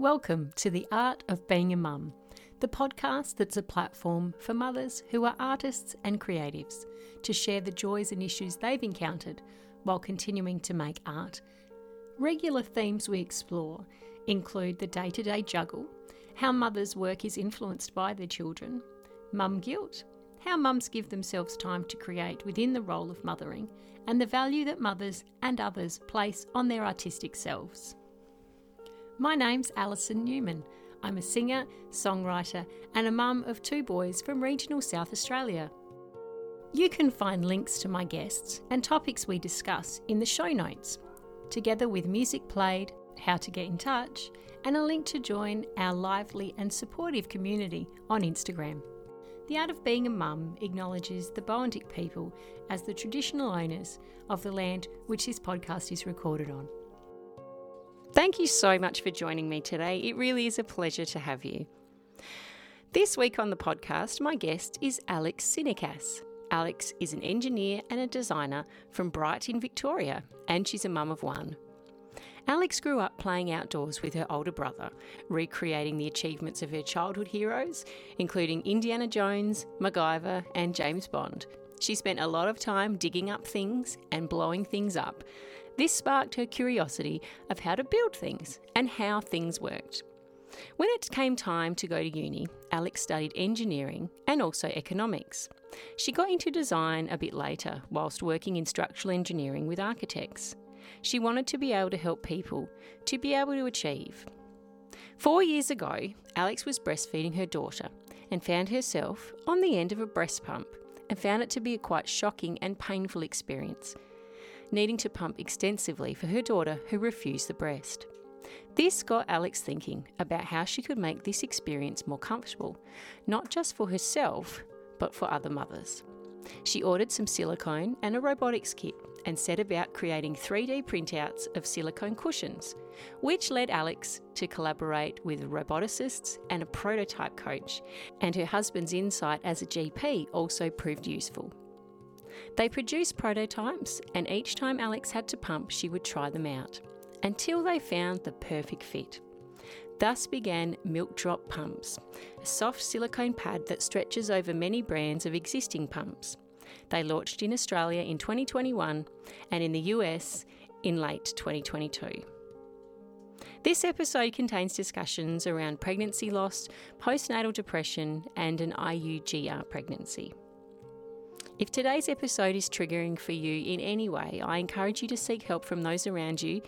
Welcome to The Art of Being a Mum, the podcast that's a platform for mothers who are artists and creatives to share the joys and issues they've encountered while continuing to make art. Regular themes we explore include the day to day juggle, how mothers' work is influenced by their children, mum guilt, how mums give themselves time to create within the role of mothering, and the value that mothers and others place on their artistic selves. My name's Alison Newman. I'm a singer, songwriter, and a mum of two boys from regional South Australia. You can find links to my guests and topics we discuss in the show notes, together with music played, how to get in touch, and a link to join our lively and supportive community on Instagram. The Art of Being a Mum acknowledges the Boandik people as the traditional owners of the land which this podcast is recorded on. Thank you so much for joining me today. It really is a pleasure to have you. This week on the podcast, my guest is Alex Sinickas. Alex is an engineer and a designer from Bright in Victoria, and she's a mum of one. Alex grew up playing outdoors with her older brother, recreating the achievements of her childhood heroes, including Indiana Jones, MacGyver, and James Bond. She spent a lot of time digging up things and blowing things up, this sparked her curiosity of how to build things and how things worked. When it came time to go to uni, Alex studied engineering and also economics. She got into design a bit later, whilst working in structural engineering with architects. She wanted to be able to help people, to be able to achieve. Four years ago, Alex was breastfeeding her daughter and found herself on the end of a breast pump and found it to be a quite shocking and painful experience needing to pump extensively for her daughter who refused the breast. This got Alex thinking about how she could make this experience more comfortable, not just for herself, but for other mothers. She ordered some silicone and a robotics kit and set about creating 3D printouts of silicone cushions, which led Alex to collaborate with roboticists and a prototype coach, and her husband's insight as a GP also proved useful. They produced prototypes, and each time Alex had to pump, she would try them out until they found the perfect fit. Thus began Milk Drop Pumps, a soft silicone pad that stretches over many brands of existing pumps. They launched in Australia in 2021 and in the US in late 2022. This episode contains discussions around pregnancy loss, postnatal depression, and an IUGR pregnancy. If today's episode is triggering for you in any way, I encourage you to seek help from those around you,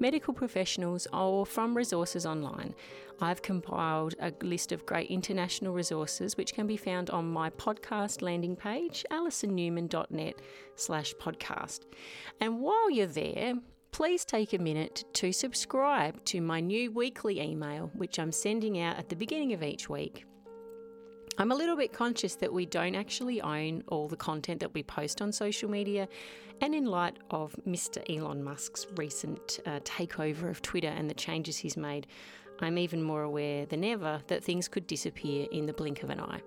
medical professionals, or from resources online. I've compiled a list of great international resources which can be found on my podcast landing page, alisonnewman.net slash podcast. And while you're there, please take a minute to subscribe to my new weekly email, which I'm sending out at the beginning of each week. I'm a little bit conscious that we don't actually own all the content that we post on social media. And in light of Mr. Elon Musk's recent uh, takeover of Twitter and the changes he's made, I'm even more aware than ever that things could disappear in the blink of an eye.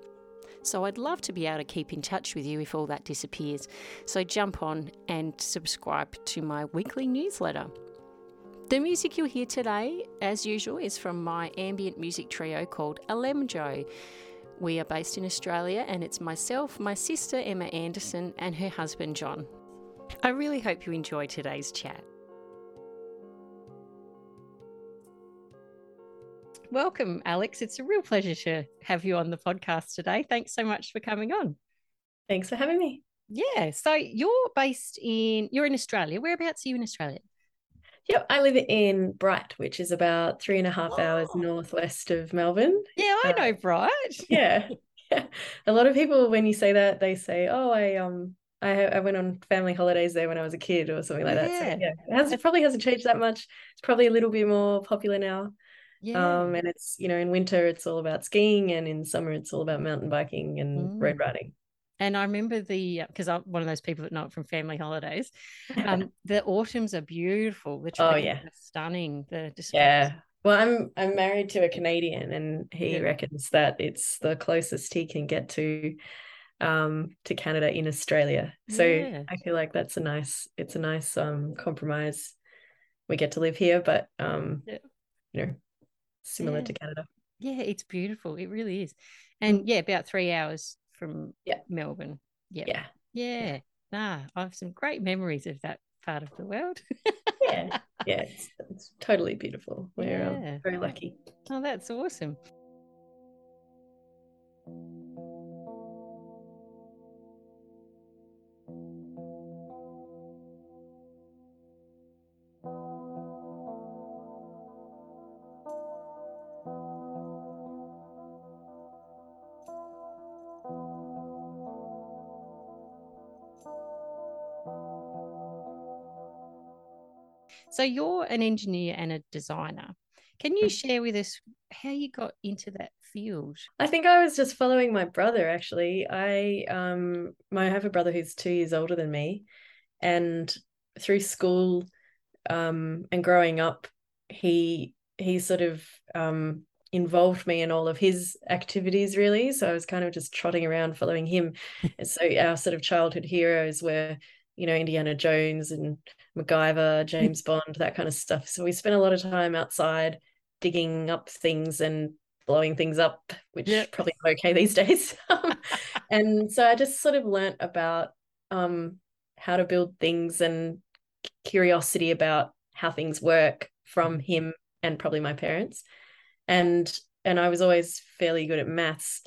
So I'd love to be able to keep in touch with you if all that disappears. So jump on and subscribe to my weekly newsletter. The music you'll hear today, as usual, is from my ambient music trio called Alemjo. We are based in Australia, and it's myself, my sister Emma Anderson, and her husband John. I really hope you enjoy today's chat. Welcome, Alex. It's a real pleasure to have you on the podcast today. Thanks so much for coming on. Thanks for having me. Yeah. So you're based in, you're in Australia. Whereabouts are you in Australia? Yep, I live in Bright, which is about three and a half oh. hours northwest of Melbourne. Yeah, I know uh, Bright. yeah, yeah. A lot of people, when you say that, they say, "Oh, I um, I I went on family holidays there when I was a kid, or something like yeah. that." So yeah, it, has, it probably hasn't changed that much. It's probably a little bit more popular now. Yeah. Um, and it's you know in winter it's all about skiing, and in summer it's all about mountain biking and mm. road riding. And I remember the because I'm one of those people that know it from family holidays. Um, the autumns are beautiful. The oh yeah, stunning. The yeah. Well, I'm I'm married to a Canadian, and he yeah. reckons that it's the closest he can get to um to Canada in Australia. So yeah. I feel like that's a nice it's a nice um compromise. We get to live here, but um yeah. you know similar to Canada. Yeah, it's beautiful. It really is. And yeah, about three hours from Yeah. Melbourne. Yeah. Yeah. Yeah. Nah, I have some great memories of that part of the world. Yeah. Yeah. It's, it's totally beautiful. We're um, very lucky. Oh, that's awesome. So you're an engineer and a designer. Can you Mm. share with us how you got into that field? I think I was just following my brother actually. I um I have a brother who's two years older than me, and through school um and growing up, he he sort of um involved me in all of his activities really. So I was kind of just trotting around following him. and so our sort of childhood heroes were, you know, Indiana Jones and MacGyver, James Bond, that kind of stuff. So we spent a lot of time outside digging up things and blowing things up, which Yeah. probably not okay these days. Um, and so I just sort of learnt about um, how to build things and curiosity about how things work from him and probably my parents. And and I was always fairly good at maths.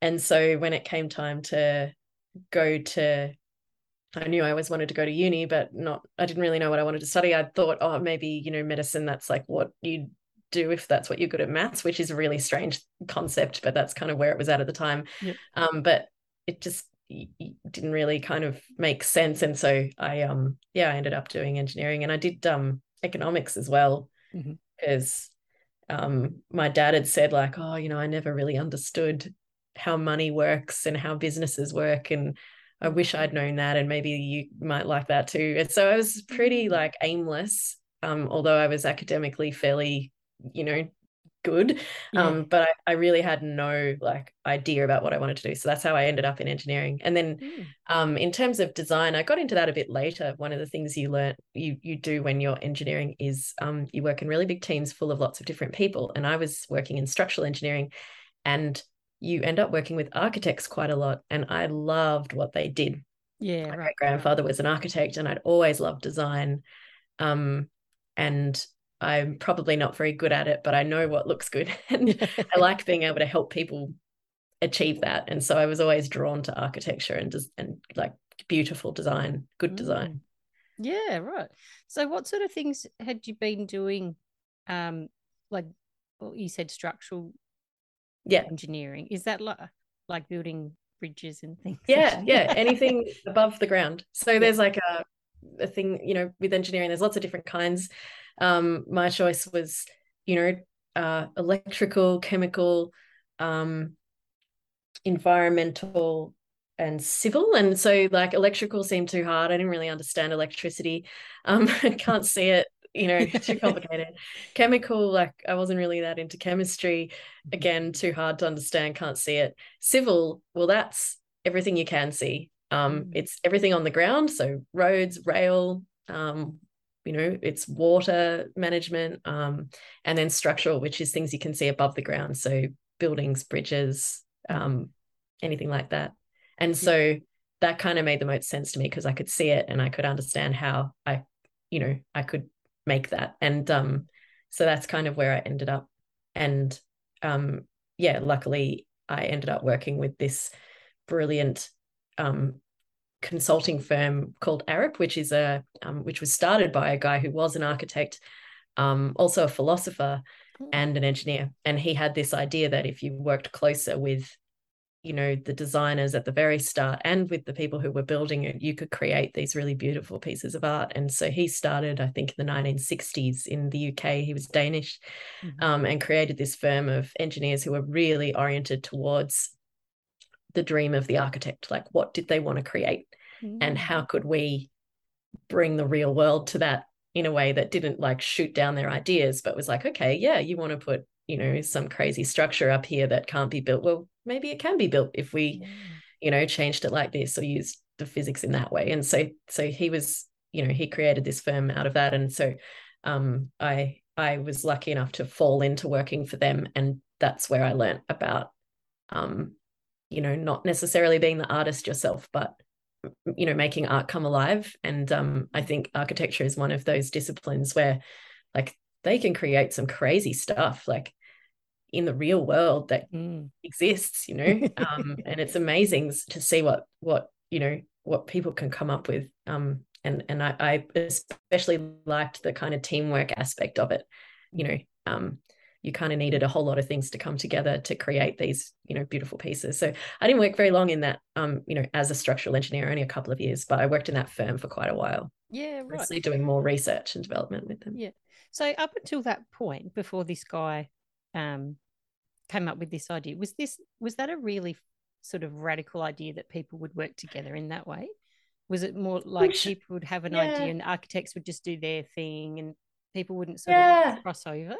And so when it came time to go to I knew I always wanted to go to uni, but not I didn't really know what I wanted to study. I thought, oh, maybe, you know, medicine, that's like what you do if that's what you're good at maths, which is a really strange concept, but that's kind of where it was at at the time. Yep. Um, but it just didn't really kind of make sense. And so I um yeah, I ended up doing engineering and I did um economics as well because um my dad had said like, oh, you know, I never really understood how money works and how businesses work and I wish I'd known that and maybe you might like that too. And so I was pretty like aimless, um, although I was academically fairly, you know, good. Yeah. Um, but I, I really had no like idea about what I wanted to do. So that's how I ended up in engineering. And then Mm. um, in terms of design, I got into that a bit later. One of the things you learn you you do when you're engineering is um, you work in really big teams full of lots of different people. And I was working in structural engineering, and you end up working with architects quite a lot. And I loved what they did. Yeah, My right. grandfather was an architect, and I'd always loved design. Um, and I'm probably not very good at it, but I know what looks good, and I like being able to help people achieve that. And so I was always drawn to architecture and des- and like beautiful design, good design. Mm. Yeah, right. So what sort of things had you been doing? Um, like well, you said structural Yeah. engineering. Is that like like building bridges and things? Yeah, yeah, anything above the ground. So there's like a a thing, you know, with engineering, there's lots of different kinds. Um, my choice was, you know, uh, electrical, chemical, um, environmental, and civil. And so, like, electrical seemed too hard. I didn't really understand electricity. Um, I can't see it. You know, too complicated. Chemical, like, I wasn't really that into chemistry. Again, too hard to understand. Can't see it. Civil, well, that's everything you can see. Um, Mm. it's everything on the ground, so roads, rail, um, you know, it's water management, um, and then structural, which is things you can see above the ground, so buildings, bridges, um, anything like that. And so that kind of made the most sense to me because I could see it and I could understand how I, you know, I could make that. And um, so that's kind of where I ended up. And um, yeah, luckily I ended up working with this brilliant um, consulting firm called Arup, which is a um, which was started by a guy who was an architect, um, also a philosopher and an engineer. And he had this idea that if you worked closer with, you know, the designers at the very start and with the people who were building it, you could create these really beautiful pieces of art. And so he started, I think, in the 1960s in the UK. He was Danish Mhm. um, and created this firm of engineers who were really oriented towards the dream of the architect. Like, what did they want to create? And Mm. how could we bring the real world to that in a way that didn't like shoot down their ideas, but was like, okay, yeah, you want to put, you know, some crazy structure up here that can't be built. Well, maybe it can be built if we, Yeah. you know, changed it like this or used the physics in that way. And so, so he was, you know, he created this firm out of that. And so, um, I I was lucky enough to fall into working for them. And that's where I learned about, um, you know, not necessarily being the artist yourself, but you know, making art come alive. And um, I think architecture is one of those disciplines where, like, they can create some crazy stuff, like in the real world that mm. exists. You know, um, and it's amazing to see what what you know what people can come up with. Um, and and I, I especially liked the kind of teamwork aspect of it. You know, um, you kind of needed a whole lot of things to come together to create these you know beautiful pieces so i didn't work very long in that um you know as a structural engineer only a couple of years but i worked in that firm for quite a while yeah right doing more research and development with them yeah so up until that point before this guy um came up with this idea was this was that a really sort of radical idea that people would work together in that way was it more like Which, people would have an yeah. idea and architects would just do their thing and people wouldn't sort yeah. of cross over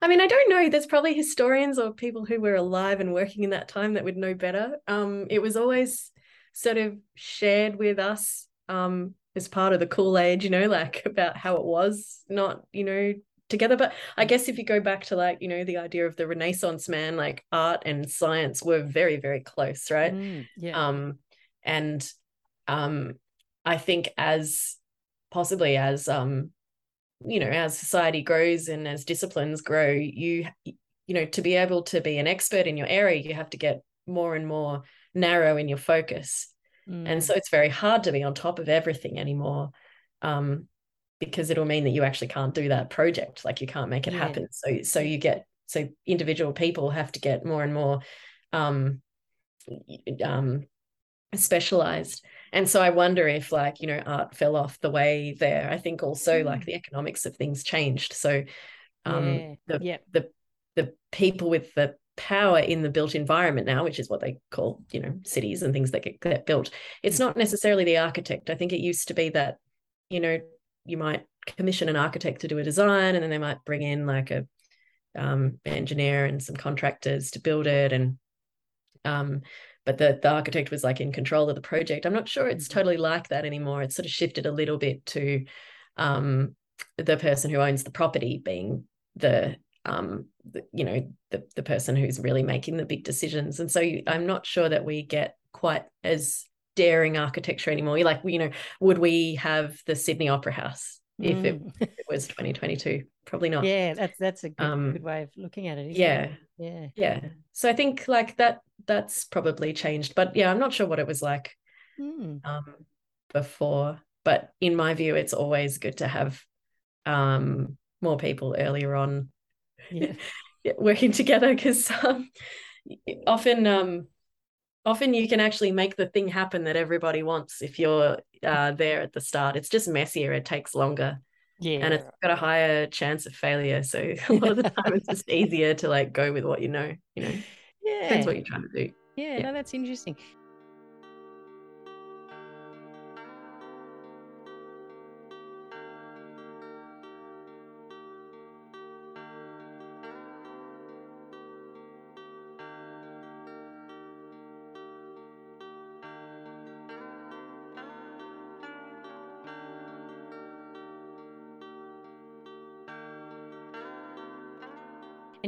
I mean, I don't know. There's probably historians or people who were alive and working in that time that would know better. Um, it was always sort of shared with us um, as part of the cool age, you know, like about how it was not, you know, together. But I guess if you go back to like, you know, the idea of the Renaissance man, like art and science were very, very close, right? Mm, yeah. Um, and um, I think as possibly as um you know as society grows and as disciplines grow you you know to be able to be an expert in your area you have to get more and more narrow in your focus mm. and so it's very hard to be on top of everything anymore um, because it'll mean that you actually can't do that project like you can't make it yeah. happen so so you get so individual people have to get more and more um, um, specialized and so i wonder if like you know art fell off the way there i think also mm. like the economics of things changed so um yeah. the yeah. the the people with the power in the built environment now which is what they call you know cities and things that get, get built it's mm. not necessarily the architect i think it used to be that you know you might commission an architect to do a design and then they might bring in like a um, engineer and some contractors to build it and um, but the, the architect was like in control of the project. I'm not sure it's mm-hmm. totally like that anymore. It's sort of shifted a little bit to um, the person who owns the property being the um, the, you know the the person who's really making the big decisions. And so you, I'm not sure that we get quite as daring architecture anymore. Like, you know, would we have the Sydney Opera House if mm. it, it, was 2022? Probably not. Yeah, that's that's a good, um, good way of looking at it. yeah, it? yeah, yeah. So I think like that that's probably changed. But yeah, I'm not sure what it was like mm. um, before. But in my view, it's always good to have um, more people earlier on yeah. working together because um, often um, often you can actually make the thing happen that everybody wants if you're uh, there at the start. It's just messier. It takes longer. Yeah. And it's got a higher chance of failure. So a lot of the time it's just easier to like go with what you know, you know. Yeah. That's what you're trying to do. Yeah, yeah. no, that's interesting.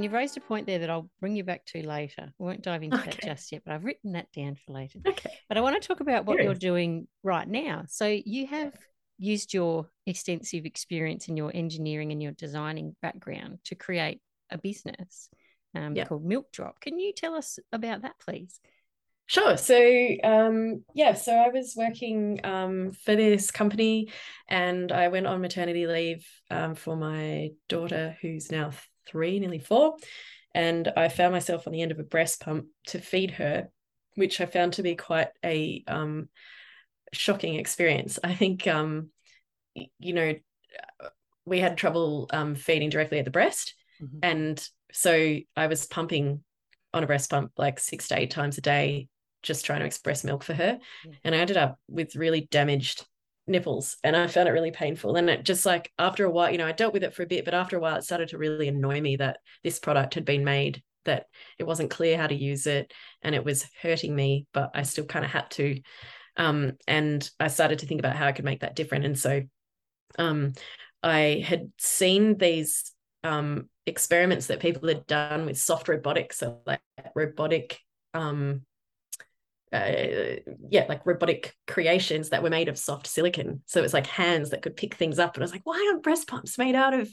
And you've raised a point there that I'll bring you back to later. We won't dive into okay. that just yet, but I've written that down for later. Okay. But I want to talk about what you're doing right now. So you have used your extensive experience in your engineering and your designing background to create a business um, yeah. called Milk Drop. Can you tell us about that, please? Sure. So, um, yeah, so I was working um, for this company and I went on maternity leave um, for my daughter, who's now three, nearly four. And I found myself on the end of a breast pump to feed her, which I found to be quite a um, shocking experience. I think, um, you know, we had trouble um, feeding directly at the breast. Mm-hmm. And so I was pumping on a breast pump like six to eight times a day, just trying to express milk for her. Yeah. And I ended up with really damaged nipples and I found it really painful. And it just like after a while, you know, I dealt with it for a bit, but after a while, it started to really annoy me that this product had been made, that it wasn't clear how to use it and it was hurting me, but I still kind of had to. Um, and I started to think about how I could make that different. And so um, I had seen these um, experiments that people had done with soft robotics, so like robotic, um, uh, yeah, like robotic creations that were made of soft silicon. So it was like hands that could pick things up. And I was like, why aren't breast pumps made out of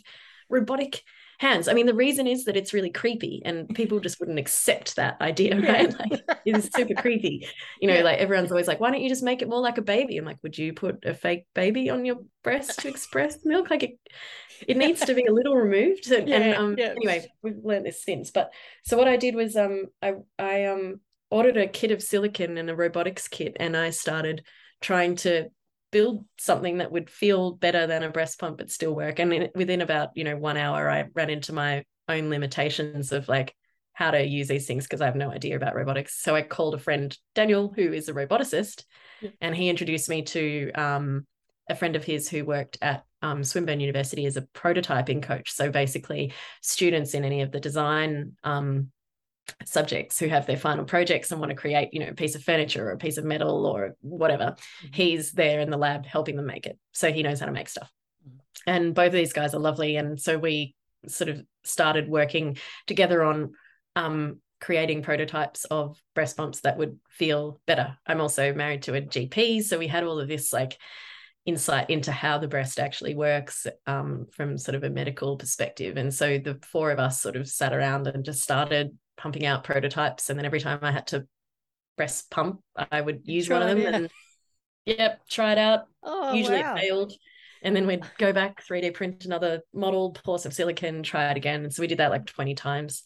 robotic hands. I mean, the reason is that it's really creepy and people just wouldn't accept that idea, right? Like it's super creepy. You know, yeah. like everyone's always like, why don't you just make it more like a baby? I'm like, would you put a fake baby on your breast to express milk? Like it it needs to be a little removed. And, yeah, and um yeah. anyway, we've learned this since. But so what I did was um I I um ordered a kit of silicon and a robotics kit and I started trying to build something that would feel better than a breast pump but still work and in, within about you know one hour i ran into my own limitations of like how to use these things because i have no idea about robotics so i called a friend daniel who is a roboticist yeah. and he introduced me to um, a friend of his who worked at um, Swinburne University as a prototyping coach. So basically, students in any of the design um, subjects who have their final projects and want to create you know a piece of furniture or a piece of metal or whatever mm-hmm. he's there in the lab helping them make it so he knows how to make stuff mm-hmm. and both of these guys are lovely and so we sort of started working together on um, creating prototypes of breast pumps that would feel better i'm also married to a gp so we had all of this like insight into how the breast actually works um, from sort of a medical perspective. And so the four of us sort of sat around and just started pumping out prototypes. And then every time I had to breast pump, I would use one of them and yep, try it out. Oh, Usually wow. it failed. And then we'd go back, 3D print another model, pour some silicon, try it again. And so we did that like 20 times.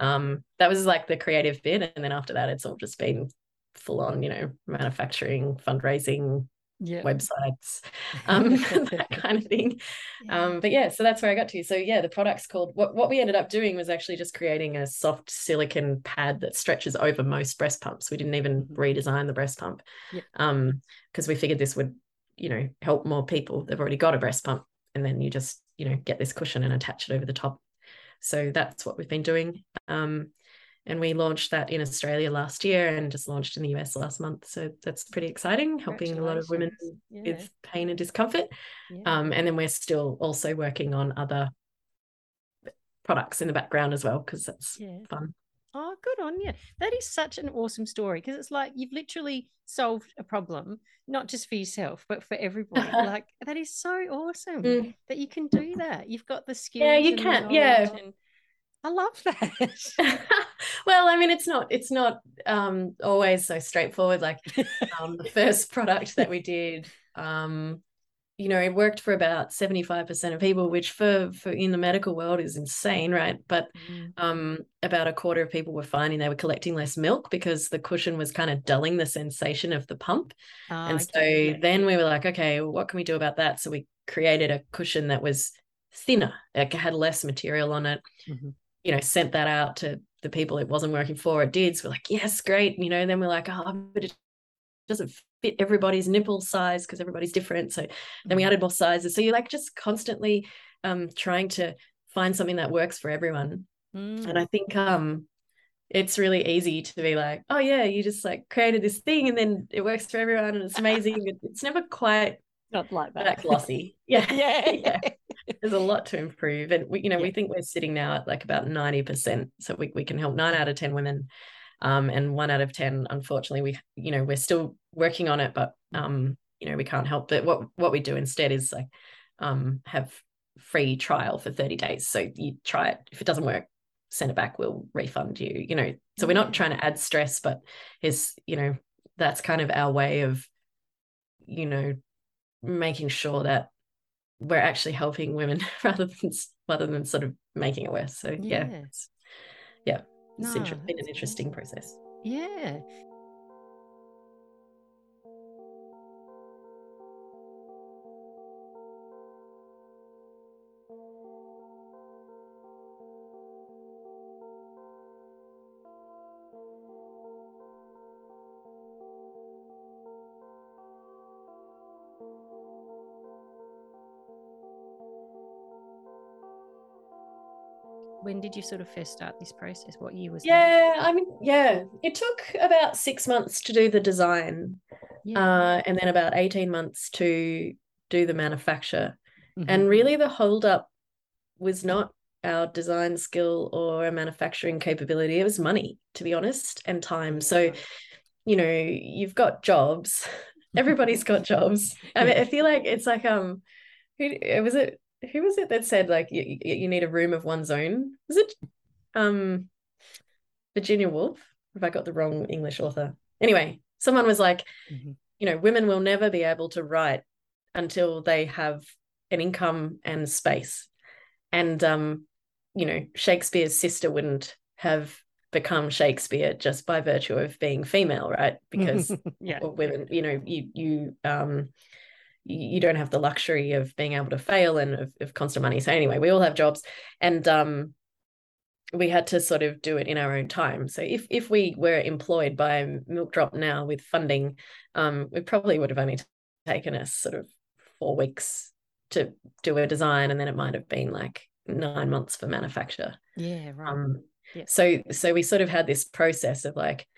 Um, that was like the creative bit. And then after that, it's all just been full on, you know, manufacturing, fundraising, yeah. websites, um, that kind of thing. Yeah. Um, but yeah, so that's where I got to. So yeah, the product's called what what we ended up doing was actually just creating a soft silicon pad that stretches over most breast pumps. We didn't even mm-hmm. redesign the breast pump. Yeah. Um, because we figured this would, you know, help more people. They've already got a breast pump, and then you just, you know, get this cushion and attach it over the top. So that's what we've been doing. Um, and we launched that in Australia last year and just launched in the US last month. So that's pretty exciting, helping a lot of women yeah. with pain and discomfort. Yeah. Um, and then we're still also working on other products in the background as well because that's yeah. fun. Oh, good on you. That is such an awesome story because it's like you've literally solved a problem, not just for yourself, but for everybody. like that is so awesome mm. that you can do that. You've got the skills. Yeah, you can. Yeah. I love that. well, I mean, it's not it's not um, always so straightforward. Like um, the first product that we did, um, you know, it worked for about seventy five percent of people, which for for in the medical world is insane, right? But mm. um, about a quarter of people were finding they were collecting less milk because the cushion was kind of dulling the sensation of the pump. Oh, and so then we were like, okay, well, what can we do about that? So we created a cushion that was thinner, it had less material on it. Mm-hmm you know, sent that out to the people it wasn't working for. It did. So we're like, yes, great. You know, and then we're like, oh, but it doesn't fit everybody's nipple size because everybody's different. So then we mm-hmm. added more sizes. So you're like just constantly um, trying to find something that works for everyone. Mm. And I think um, it's really easy to be like, oh yeah, you just like created this thing and then it works for everyone and it's amazing. it's never quite not like that, that glossy. Yeah. yeah. yeah there's a lot to improve and we you know yeah. we think we're sitting now at like about 90% so we, we can help nine out of 10 women um, and one out of 10 unfortunately we you know we're still working on it but um, you know we can't help but what what we do instead is like um, have free trial for 30 days. So you try it. If it doesn't work send it back. We'll refund you you know. So we're not trying to add stress but is you know that's kind of our way of you know making sure that we're actually helping women rather than rather than sort of making it worse. So yeah, yeah, it's, yeah, it's no, inter- been an interesting process. Yeah, when did you sort of first start this process? What year was yeah, that? I mean, yeah, it took about six months to do the design, yeah. uh, and then about eighteen months to do the manufacture. Mm-hmm. And really, the holdup was not our design skill or a manufacturing capability. It was money, to be honest, and time. So, you know, you've got jobs. Everybody's got jobs. I mean, I feel like it's like um, who was it? Who was it that said like you, you need a room of one's own? Was it um, Virginia Woolf? Have I got the wrong English author? Anyway, someone was like, mm-hmm. you know, women will never be able to write until they have an income and space. And um, you know, Shakespeare's sister wouldn't have become Shakespeare just by virtue of being female, right? Because yeah. women, you know, you you um you don't have the luxury of being able to fail and of, of constant money. So anyway, we all have jobs and um we had to sort of do it in our own time. So if if we were employed by Milk Drop now with funding, um, we probably would have only taken us sort of four weeks to do a design, and then it might have been like nine months for manufacture. Yeah, right. Um, yeah. So so we sort of had this process of like,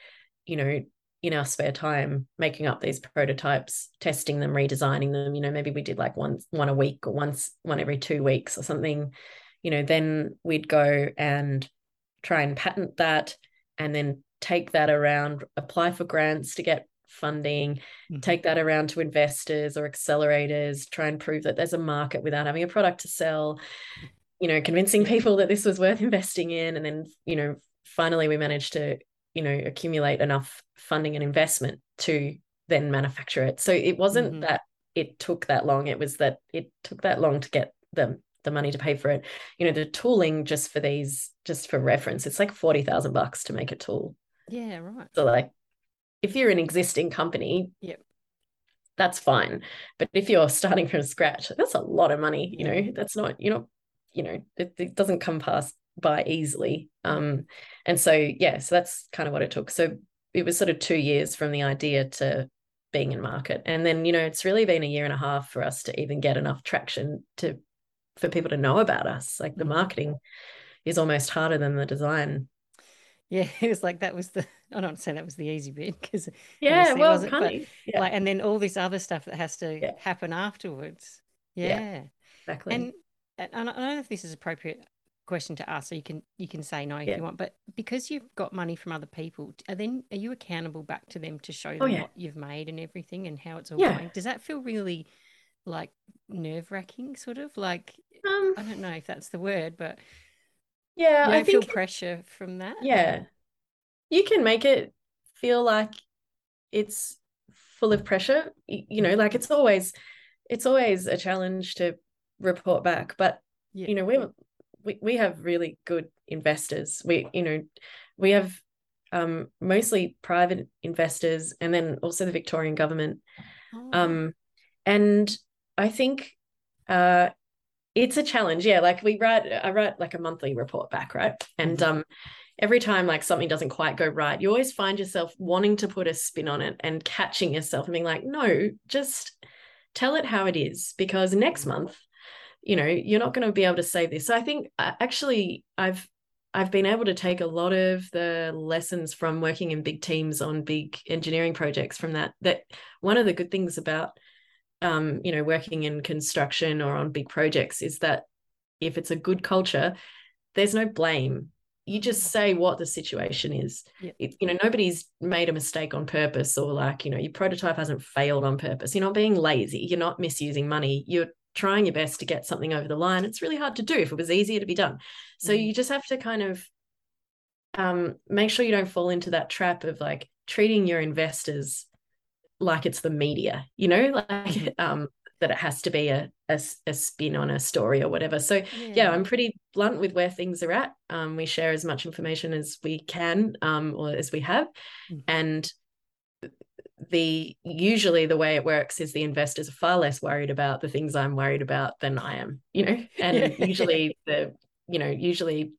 you know, in our spare time, making up these prototypes, testing them, redesigning them. You know, maybe we did like one one a week or once one every two weeks or something. You know, then we'd go and try and patent that, and then take that around, apply for grants to get funding, mm-hmm. take that around to investors or accelerators, try and prove that there's a market without having a product to sell, you know, convincing people that this was worth investing in. And then, you know, finally we managed to, you know, accumulate enough funding and investment to then manufacture it. So it wasn't mm-hmm. that it took that long. It was that it took that long to get the the money to pay for it. You know, the tooling just for these, just for reference, it's like forty thousand bucks to make a tool. Yeah, right. So like if you're an existing company, yep. that's fine. But if you're starting from scratch, that's a lot of money. You know, that's not, you know, you know, it, it doesn't come past by easily. Um, and so yeah, so that's kind of what it took. So it was sort of two years from the idea to being in market. And then, you know, it's really been a year and a half for us to even get enough traction to for people to know about us. Like the mm. marketing is almost harder than the design yeah, it was like that was the I don't say that was the easy bit because yeah, well, wasn't, but yeah. like and then all this other stuff that has to yeah. happen afterwards. Yeah. yeah. exactly. And and I don't know if this is appropriate question to ask, so you can you can say no if you want, but because you've got money from other people, are then are you accountable back to them to show oh, them oh, what you've made and everything and how it's all going? Does that feel really like nerve wracking, sort of like um, I don't know if that's the word, but yeah, I feel pressure from that. Yeah. You can make it feel like it's full of pressure. You know, like it's always it's always a challenge to report back, but yeah. you know, we we we have really good investors. We you know, we have um mostly private investors and then also the Victorian government. Oh. Um and I think uh it's a challenge yeah like we write i write like a monthly report back right and mm-hmm. um every time like something doesn't quite go right you always find yourself wanting to put a spin on it and catching yourself and being like no just tell it how it is because next month you know you're not going to be able to say this so i think uh, actually i've i've been able to take a lot of the lessons from working in big teams on big engineering projects from that that one of the good things about um, you know, working in construction or on big projects is that if it's a good culture, there's no blame. You just say what the situation is. Yeah. It, you know, nobody's made a mistake on purpose or like, you know, your prototype hasn't failed on purpose. You're not being lazy. You're not misusing money. You're trying your best to get something over the line. It's really hard to do if it was easier to be done. So mm. you just have to kind of um, make sure you don't fall into that trap of like treating your investors like it's the media, you know, like mm-hmm. um, that it has to be a, a, a, spin on a story or whatever. So yeah. yeah. I'm pretty blunt with where things are at. Um, we share as much information as we can um, or as we have, mm-hmm. and the usually the way it works is the investors are far less worried about the things I'm worried about than I am, you know, and usually the you know usually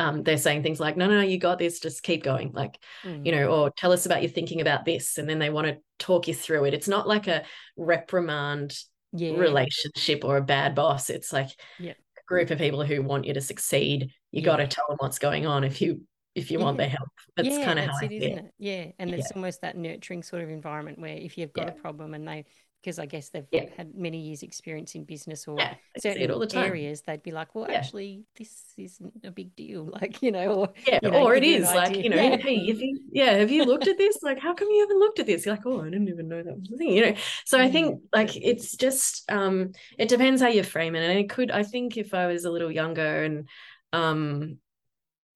um, they're saying things like, no, no, no, you got this, just keep going. Like, mm. you know, or tell us about your thinking about this. And then they want to talk you through it. It's not like a reprimand yeah. relationship or a bad boss. It's like yeah. a group of people who want you to succeed. You yeah. got to tell them what's going on if you if you want their help. That's kind of how it, isn't it? Yeah. And it's almost that nurturing sort of environment where if you've got a problem and they because I guess they've Yeah. had many years experience in business or Yeah, I certain the areas, they'd be like, well, Yeah. actually, this isn't a big deal. Like, you know, or, Yeah, you know, or it give you an is like, idea. you know, Yeah. hey, if you, yeah, have you looked at this? Like, how come you haven't looked at this? You're like, oh, I didn't even know that was a thing, you know. So I think like it's just um it depends how you frame it. And it could, I think if I was a little younger and um,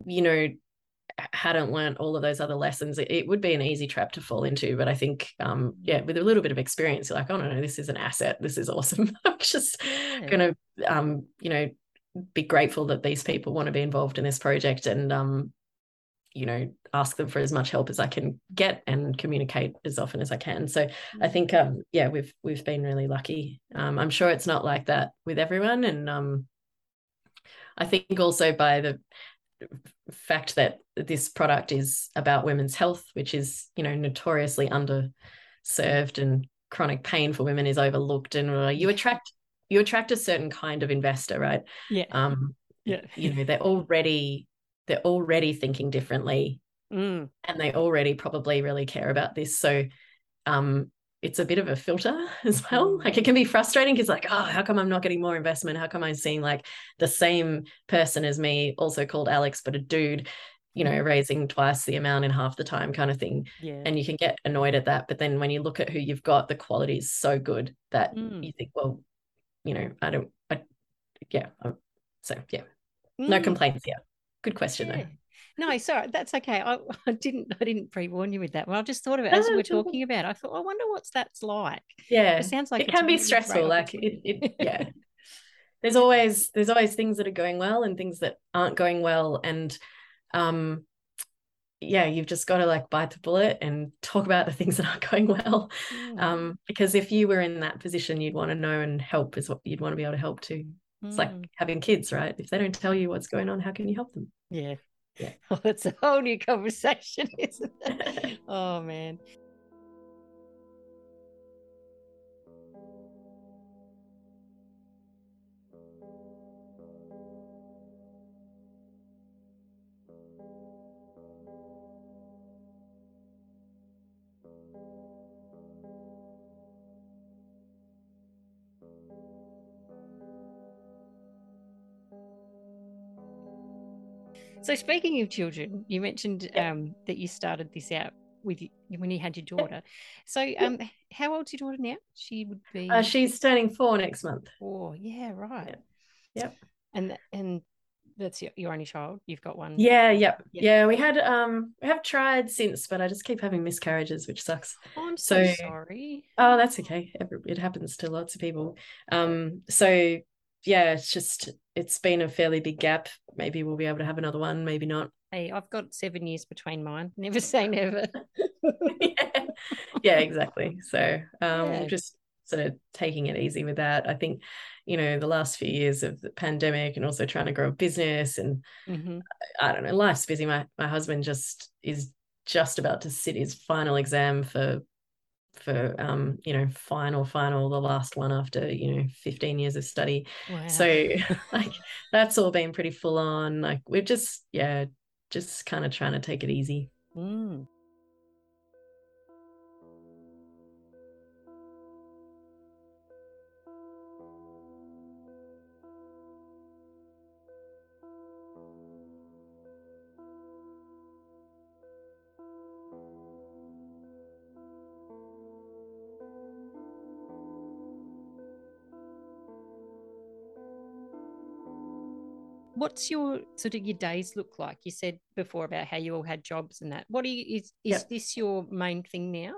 you know, hadn't learned all of those other lessons, it, it would be an easy trap to fall into. But I think um, yeah, with a little bit of experience, you're like, oh no, no, this is an asset. This is awesome. I'm just Yeah. gonna um, you know, be grateful that these people want to be involved in this project and um you know ask them for as much help as i can get and communicate as often as i can so i think um yeah we've we've been really lucky um i'm sure it's not like that with everyone and um i think also by the fact that this product is about women's health which is you know notoriously underserved and chronic pain for women is overlooked and uh, you attract you attract a certain kind of investor right Yeah. um Yeah. you know they're already they're already thinking differently Mm. and they already probably really care about this so um it's a bit of a filter as well Mm. like it can be frustrating because like oh how come i'm not getting more investment how come i'm seeing like the same person as me also called alex but a dude you know raising twice the amount in half the time kind of thing Yeah. and you can get annoyed at that but then when you look at who you've got the quality is so good that Mm. you think well you know i don't I, yeah I'm- so yeah no Mm. complaints here good question Yeah. though No, sorry, that's okay. I, I didn't I didn't pre-warn you with that. Well, I just thought of it as we we're it's all good. talking about. it, I thought, I wonder what's that's like. yeah It sounds like it can be really stressful like it, it yeah there's always there's always things that are going well and things that aren't going well and um yeah you've just got to like bite the bullet and talk about the things that aren't going well Mm, um because if you were in that position you'd want to know and help is what you'd want to be able to help too it's like mm. having kids right if they don't tell you what's going on how can you help them yeah. Yeah. Oh, that's a whole new conversation, isn't it? oh man. So speaking of children, you mentioned Yeah. um, that you started this out with y- when you had your daughter. So um, how old's your daughter now? She would be uh, she's turning four next month four. Yeah, right. Yep. And and that's your, your only child. You've got one. Yeah, yep. Yeah. Yeah, we had um we have tried since, but I just keep having miscarriages, which sucks. Oh, I'm so, So- sorry. Oh, that's okay. It happens to lots of people. Um, so yeah, it's just it's been a fairly big gap. Maybe we'll be able to have another one, maybe not. Hey, I've got seven years between mine. Never say never. yeah. yeah, exactly. So um Yeah. just sort of taking it easy with that. I think, you know, the last few years of the pandemic and also trying to grow a business and hmm I don't know, life's busy. My my husband just is just about to sit his final exam for for um, you know, final, final, the last one after, you know, 15 years of study. Wow. So like that's all been pretty full on. Like we're just, yeah, just kind of trying to take it easy. Mm. What's your sort of your days look like? You said before about how you all had jobs and that. What do you is is Yep. this your main thing now?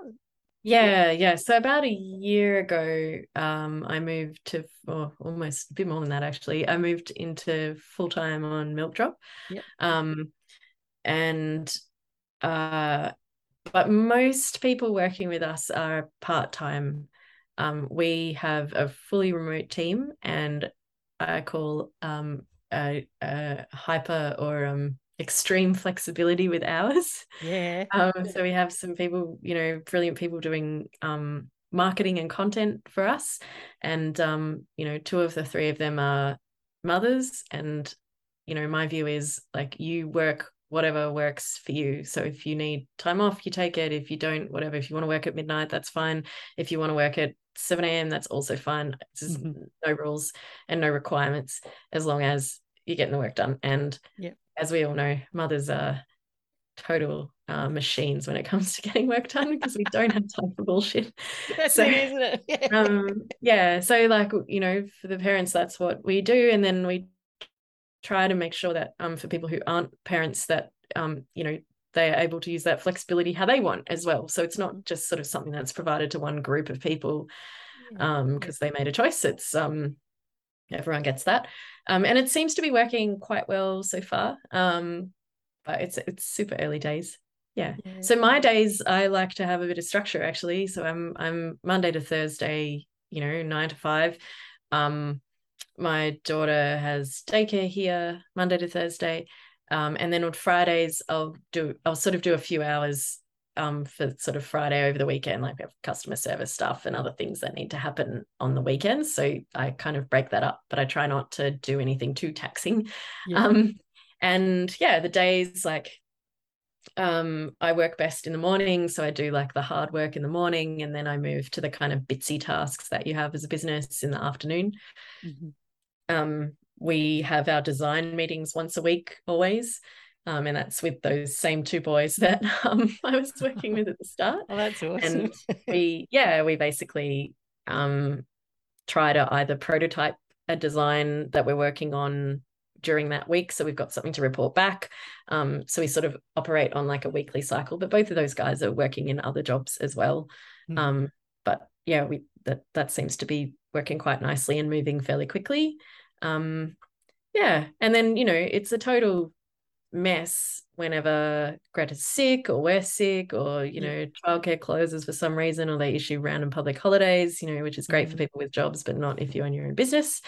Yeah, yeah. So about a year ago, um, I moved to, or almost a bit more than that actually. I moved into full time on Milk Drop. Yep. Um, and uh, but most people working with us are part time. Um, we have a fully remote team, and I call um a, a hyper or um extreme flexibility with hours. Yeah. Um, so we have some people, you know, brilliant people doing um, marketing and content for us, and um, you know, two of the three of them are mothers, and you know, my view is like you work whatever works for you. So if you need time off, you take it. If you don't, whatever. If you want to work at midnight, that's fine. If you want to work at 7 a.m., that's also fine. There's mm-hmm. no rules and no requirements as long as you're getting the work done. And yeah. as we all know, mothers are total uh, machines when it comes to getting work done because we don't have time for bullshit. That's so, it, isn't it? Yeah. Um, yeah. So like, you know, for the parents, that's what we do. And then we try to make sure that um, for people who aren't parents that, um, you know, they are able to use that flexibility how they want as well. So it's not mm-hmm. just sort of something that's provided to one group of people um because they made a choice. It's um everyone gets that. Um and it seems to be working quite well so far. Um but it's it's super early days. Yeah. yeah. So my days I like to have a bit of structure actually. So I'm I'm Monday to Thursday, you know, 9 to 5. Um my daughter has daycare here Monday to Thursday. Um, and then on Fridays I'll do I'll sort of do a few hours um, for sort of Friday over the weekend, like we have customer service stuff and other things that need to happen on the weekends. So I kind of break that up, but I try not to do anything too taxing. Yeah. Um, and yeah the days like um I work best in the morning so I do like the hard work in the morning and then I move to the kind of bitsy tasks that you have as a business in the afternoon mm-hmm. um we have our design meetings once a week always um, and that's with those same two boys that um, I was working with at the start. Oh, that's awesome. And we, yeah, we basically um, try to either prototype a design that we're working on during that week. So we've got something to report back. Um, so we sort of operate on like a weekly cycle, but both of those guys are working in other jobs as well. Mm. Um, but yeah, we that that seems to be working quite nicely and moving fairly quickly. Um, yeah, and then you know it's a total mess whenever Greta's sick or we're sick or you know childcare closes for some reason or they issue random public holidays you know which is great mm. for people with jobs but not if you own your own business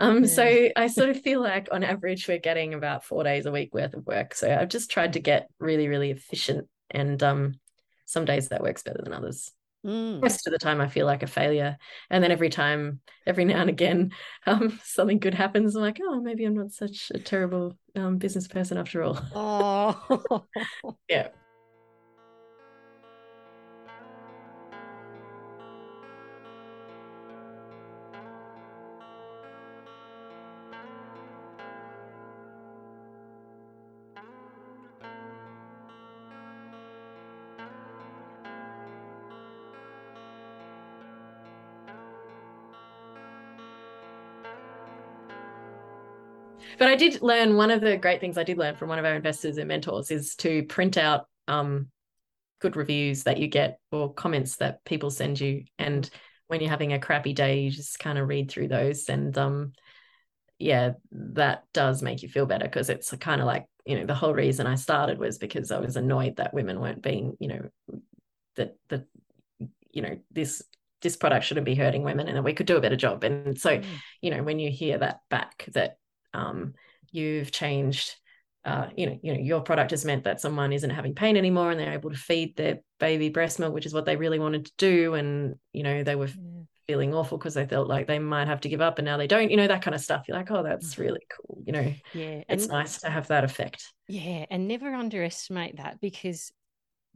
um yeah. so I sort of feel like on average we're getting about 4 days a week worth of work so I've just tried to get really really efficient and um some days that works better than others Mm. Most of the time, I feel like a failure, and then every time, every now and again, um, something good happens. I'm like, oh, maybe I'm not such a terrible um, business person after all. Oh, yeah. But I did learn one of the great things I did learn from one of our investors and mentors is to print out um, good reviews that you get or comments that people send you. And when you're having a crappy day, you just kind of read through those. And um, yeah, that does make you feel better because it's kind of like, you know, the whole reason I started was because I was annoyed that women weren't being, you know, that, that, you know, this this product shouldn't be hurting women and that we could do a better job. And so, mm. you know, when you hear that back, that um, you've changed uh, you know, you know, your product has meant that someone isn't having pain anymore and they're able to feed their baby breast milk, which is what they really wanted to do. And, you know, they were yeah. feeling awful because they felt like they might have to give up and now they don't, you know, that kind of stuff. You're like, oh, that's mm-hmm. really cool. You know, yeah. It's and, nice to have that effect. Yeah. And never underestimate that because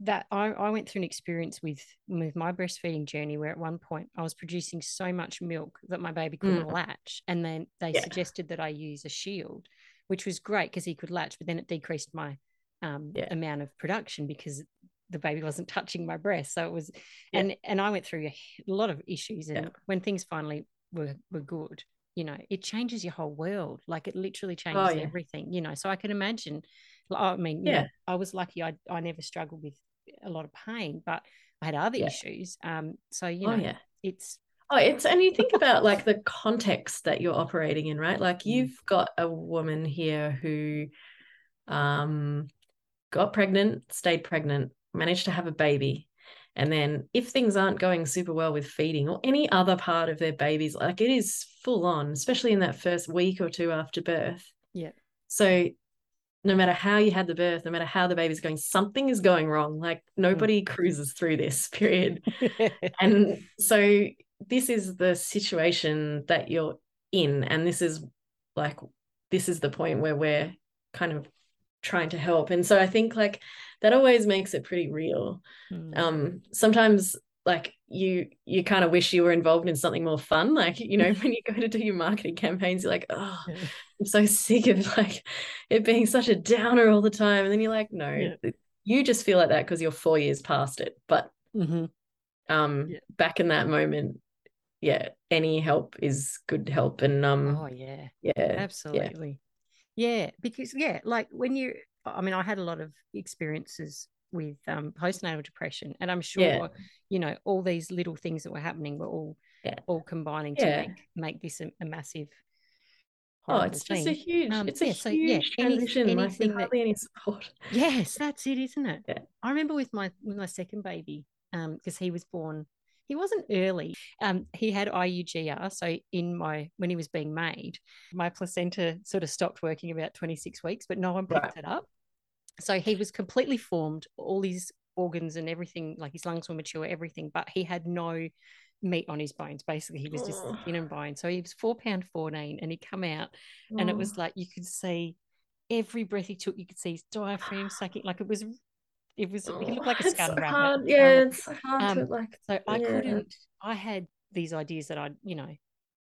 that I, I went through an experience with with my breastfeeding journey where at one point I was producing so much milk that my baby couldn't mm. latch. And then they yeah. suggested that I use a shield which was great because he could latch, but then it decreased my um, yeah. amount of production because the baby wasn't touching my breast. So it was, yeah. and and I went through a lot of issues, and when things finally were were good, you know, it changes your whole world. Like it literally oh, changes oh, everything. You know, so I can imagine. I mean, yeah, know, I was lucky. I I never struggled with a lot of pain, but I had other issues. Um, so you oh, know, it's Oh, it's and you think about like the context that you're operating in, right? Like mm. you've got a woman here who um got pregnant, stayed pregnant, managed to have a baby. And then if things aren't going super well with feeding or any other part of their babies, like it is full on, especially in that first week or two after birth. Yeah. So no matter how you had the birth, no matter how the baby's going, something is going wrong. Like nobody mm. cruises through this period. and so this is the situation that you're in and this is like this is the point where we're kind of trying to help and so i think like that always makes it pretty real mm. um sometimes like you you kind of wish you were involved in something more fun. Like you know when you go to do your marketing campaigns you're like oh i'm so sick of like it being such a downer all the time. And then you're like no yeah. you just feel like that because you're four years past it. But mm-hmm. um yeah. back in that moment yeah any help is good help and um oh yeah. yeah absolutely. Yeah, yeah because yeah like when you i mean i had a lot of experiences with um, postnatal depression, and I'm sure yeah. you know all these little things that were happening were all yeah. all combining to make make this a, a massive. Oh, it's thing. just a huge, um, it's a yeah, huge so, yeah, transition. Any, anything like, hardly that, any support. Yes, that's it, isn't it? Yeah. I remember with my with my second baby, um, because he was born he wasn't early. Um, he had IUGR. So in my when he was being made, my placenta sort of stopped working about 26 weeks, but no one picked right. it up so he was completely formed, all his organs and everything, like his lungs were mature, everything, but he had no meat on his bones. Basically, he was just oh. skin and bone. So he was four pound fourteen, and he come out, oh. and it was like you could see every breath he took, you could see his diaphragm sucking. Like it was, it was. Oh, he looked like a scun rabbit. Hard. Yeah, um, it's hard um, to like. So I couldn't. I had these ideas that I, you know,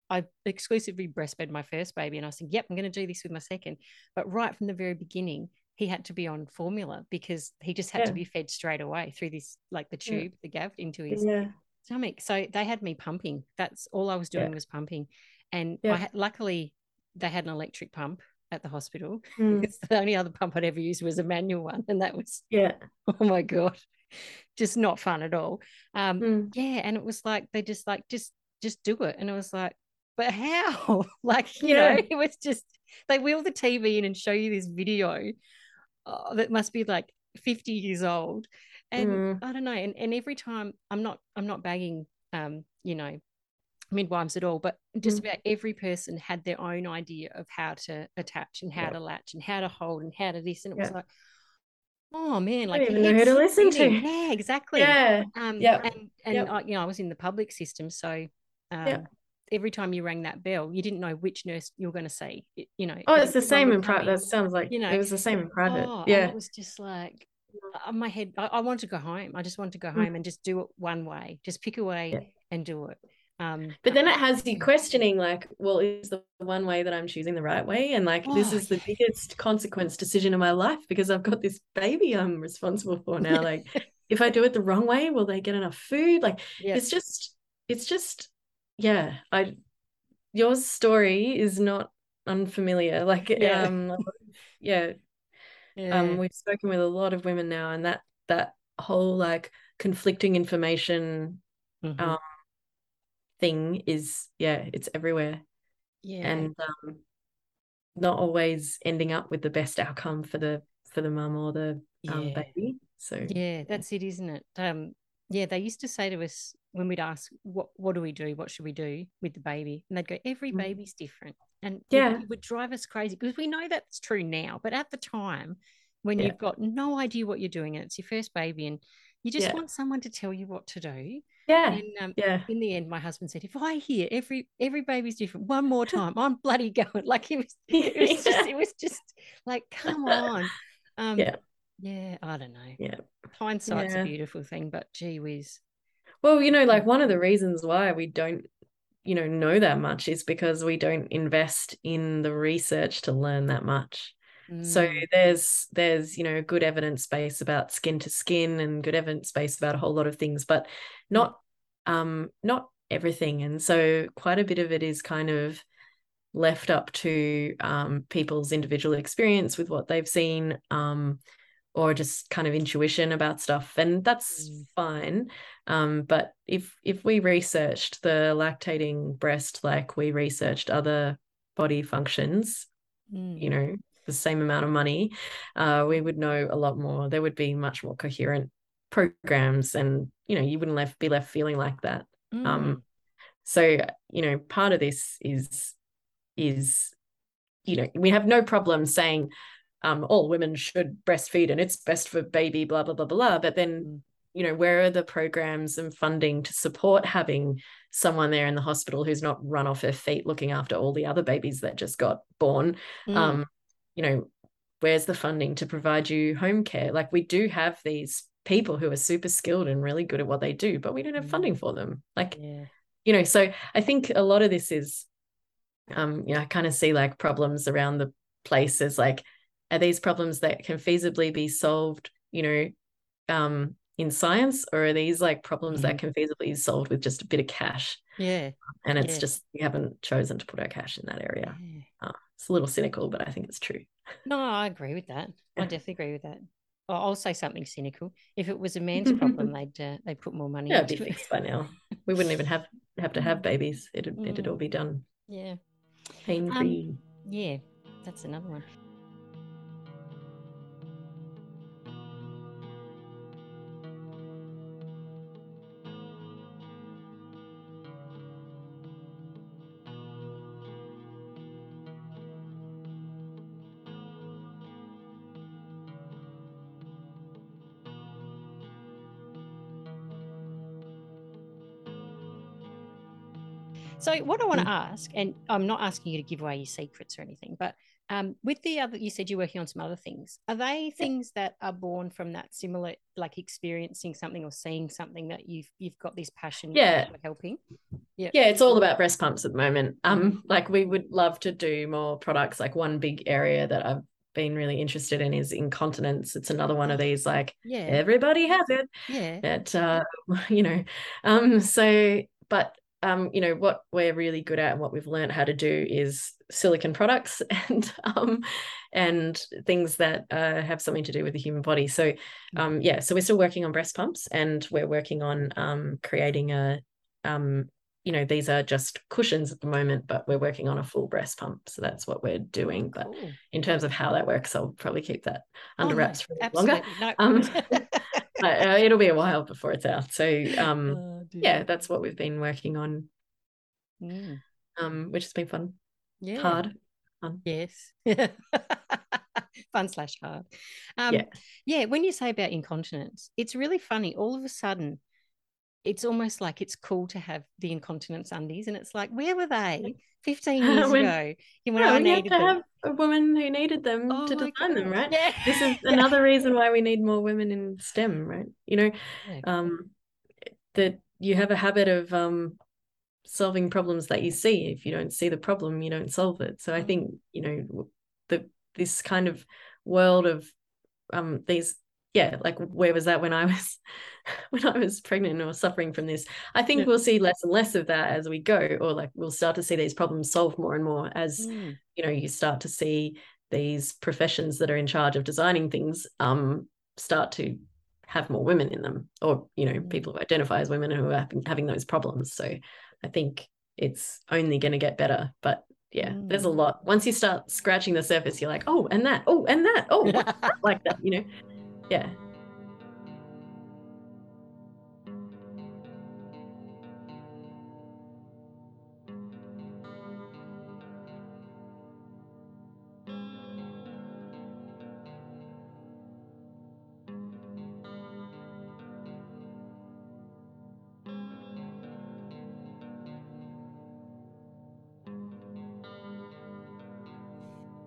I exclusively breastfed my first baby, and I said, "Yep, I'm going to do this with my second. But right from the very beginning, he had to be on formula because he just had yeah. to be fed straight away through this like the tube, yeah. the gav into his yeah. stomach. So they had me pumping. That's all I was doing was pumping. And I had, luckily they had an electric pump at the hospital. Mm. Because the only other pump I'd ever used was a manual one. And that was yeah. Oh my God. Just not fun at all. Um mm. yeah. And it was like they just like just just do it. And it was like, but how? like, you know, it was just they wheel the TV in and show you this video oh, that must be like 50 years old and mm. i don't know and, and every time i'm not i'm not bagging um you know midwives at all but just mm. about every person had their own idea of how to attach and how to latch and how to hold and how to this and it yeah. was like oh man like I even know who to listen to yeah exactly yeah um yeah and and. I, you know i was in the public system so um every time you rang that bell, you didn't know which nurse you were going to see. You know. Oh, it's the same in private. That sounds like you know it was the same in private. Oh, yeah, it was just like uh, my head. I, I wanted to go home. I just wanted to go mm. home and just do it one way. Just pick away yeah. and do it. Um, but then it has you questioning, like, well, is the one way that I'm choosing the right way? And like, oh, this is the yeah. biggest consequence decision in my life because I've got this baby I'm responsible for now. like, if I do it the wrong way, will they get enough food? Like, it's just, it's just yeah, I your story is not unfamiliar. Like yeah. um yeah. yeah. Um we've spoken with a lot of women now and that that whole like conflicting information mm-hmm. um thing is yeah, it's everywhere. Yeah. And um not always ending up with the best outcome for the for the mum or the um, yeah. baby. So yeah, that's it, isn't it? Um, yeah, they used to say to us when we'd ask, "What what do we do? What should we do with the baby?" and they'd go, "Every mm. baby's different," and yeah, it, would drive us crazy because we know that's true now, but at the time, when yeah. you've got no idea what you're doing and it's your first baby, and you just yeah. want someone to tell you what to do. Yeah. And um, yeah. in the end, my husband said, if I hear every every baby's different one more time, I'm bloody going. Like it was, it was just, it was just like, come on. Um, yeah. Yeah, I don't know. Yeah. Hindsight's yeah. a beautiful thing, but gee whiz. Well, you know, like one of the reasons why we don't, you know, know that much is because we don't invest in the research to learn that much. Mm. So there's there's, you know, good evidence base about skin to skin and good evidence base about a whole lot of things, but not um not everything. And so quite a bit of it is kind of left up to um, people's individual experience with what they've seen. Um, or just kind of intuition about stuff and that's mm. fine um, but if if we researched the lactating breast like we researched other body functions mm. you know the same amount of money uh, we would know a lot more there would be much more coherent programs and you know you wouldn't left be left feeling like that mm. um, so you know part of this is is you know we have no problem saying um, all women should breastfeed and it's best for baby, blah, blah, blah, blah. But then, mm. you know, where are the programs and funding to support having someone there in the hospital who's not run off her feet looking after all the other babies that just got born? Mm. Um, you know, where's the funding to provide you home care? Like we do have these people who are super skilled and really good at what they do, but we don't have Mm. funding for them. Like, Yeah. you know, so I think a lot of this is, um, you know, I kind of see like problems around the place as like, are these problems that can feasibly be solved, you know, um, in science, or are these like problems that can feasibly be solved with just a bit of cash? Yeah. And it's Yeah. just we haven't chosen to put our cash in that area. Yeah. Uh, it's a little cynical, but I think it's true. No, I agree with that. I definitely agree with that. I'll I'll say something cynical. If it was a man's problem, they'd uh, they'd put more money Yeah, it'd be into it. fixed by now. We wouldn't even have have to have babies. It'd it'd all be done Yeah. pain free. Yeah. That's another one. So, what I want to ask, and I'm not asking you to give away your secrets or anything, but um, with the other, you said you're working on some other things. Are they things that are born from that similar, like experiencing something or seeing something that you've you've got this passion Yeah. for helping? Yeah. yeah, it's all about breast pumps at the moment. Um, like we would love to do more products. Like one big area that I've been really interested in is incontinence. It's another one of these like Yeah. everybody has it. Yeah. That uh, you know, um, so but um, you know, what we're really good at and what we've learned how to do is silicone products and um and things that uh, have something to do with the human body. So um yeah, so we're still working on breast pumps and we're working on um creating a um you know these are just cushions at the moment but we're working on a full breast pump so that's what we're doing but Cool. in terms of how that works i'll probably keep that Oh, under no, wraps for a longer. No. Uh, it'll be a while before it's out so um Oh, yeah that's what we've been working on Mm. um which has been fun Yeah. hard Yes. Fun slash hard. Um, Yeah. yeah. When you say about incontinence, it's really funny. All of a sudden, it's almost like it's cool to have the incontinence undies. And it's like, where were they 15 years When- ago? You when yeah, I when have needed to them. have a woman who needed them Oh to design them right Yeah. this is another reason why we need more women in STEM, right? You know, um, that you have a habit of um, solving problems that you see. If you don't see the problem, you don't solve it. So I Mm. think you know the this kind of world of um, these, yeah, like where was that when I was when I was pregnant or suffering from this? I think Yeah. we'll see less and less of that as we go, or like we'll start to see these problems solved more and more as Mm. you know you start to see these professions that are in charge of designing things um start to have more women in them or you know Mm. people who identify as women who are having, those problems so i think it's only going to get better but yeah there's a Mm. lot once you start scratching the surface you're like oh and that oh and that oh like that you know yeah.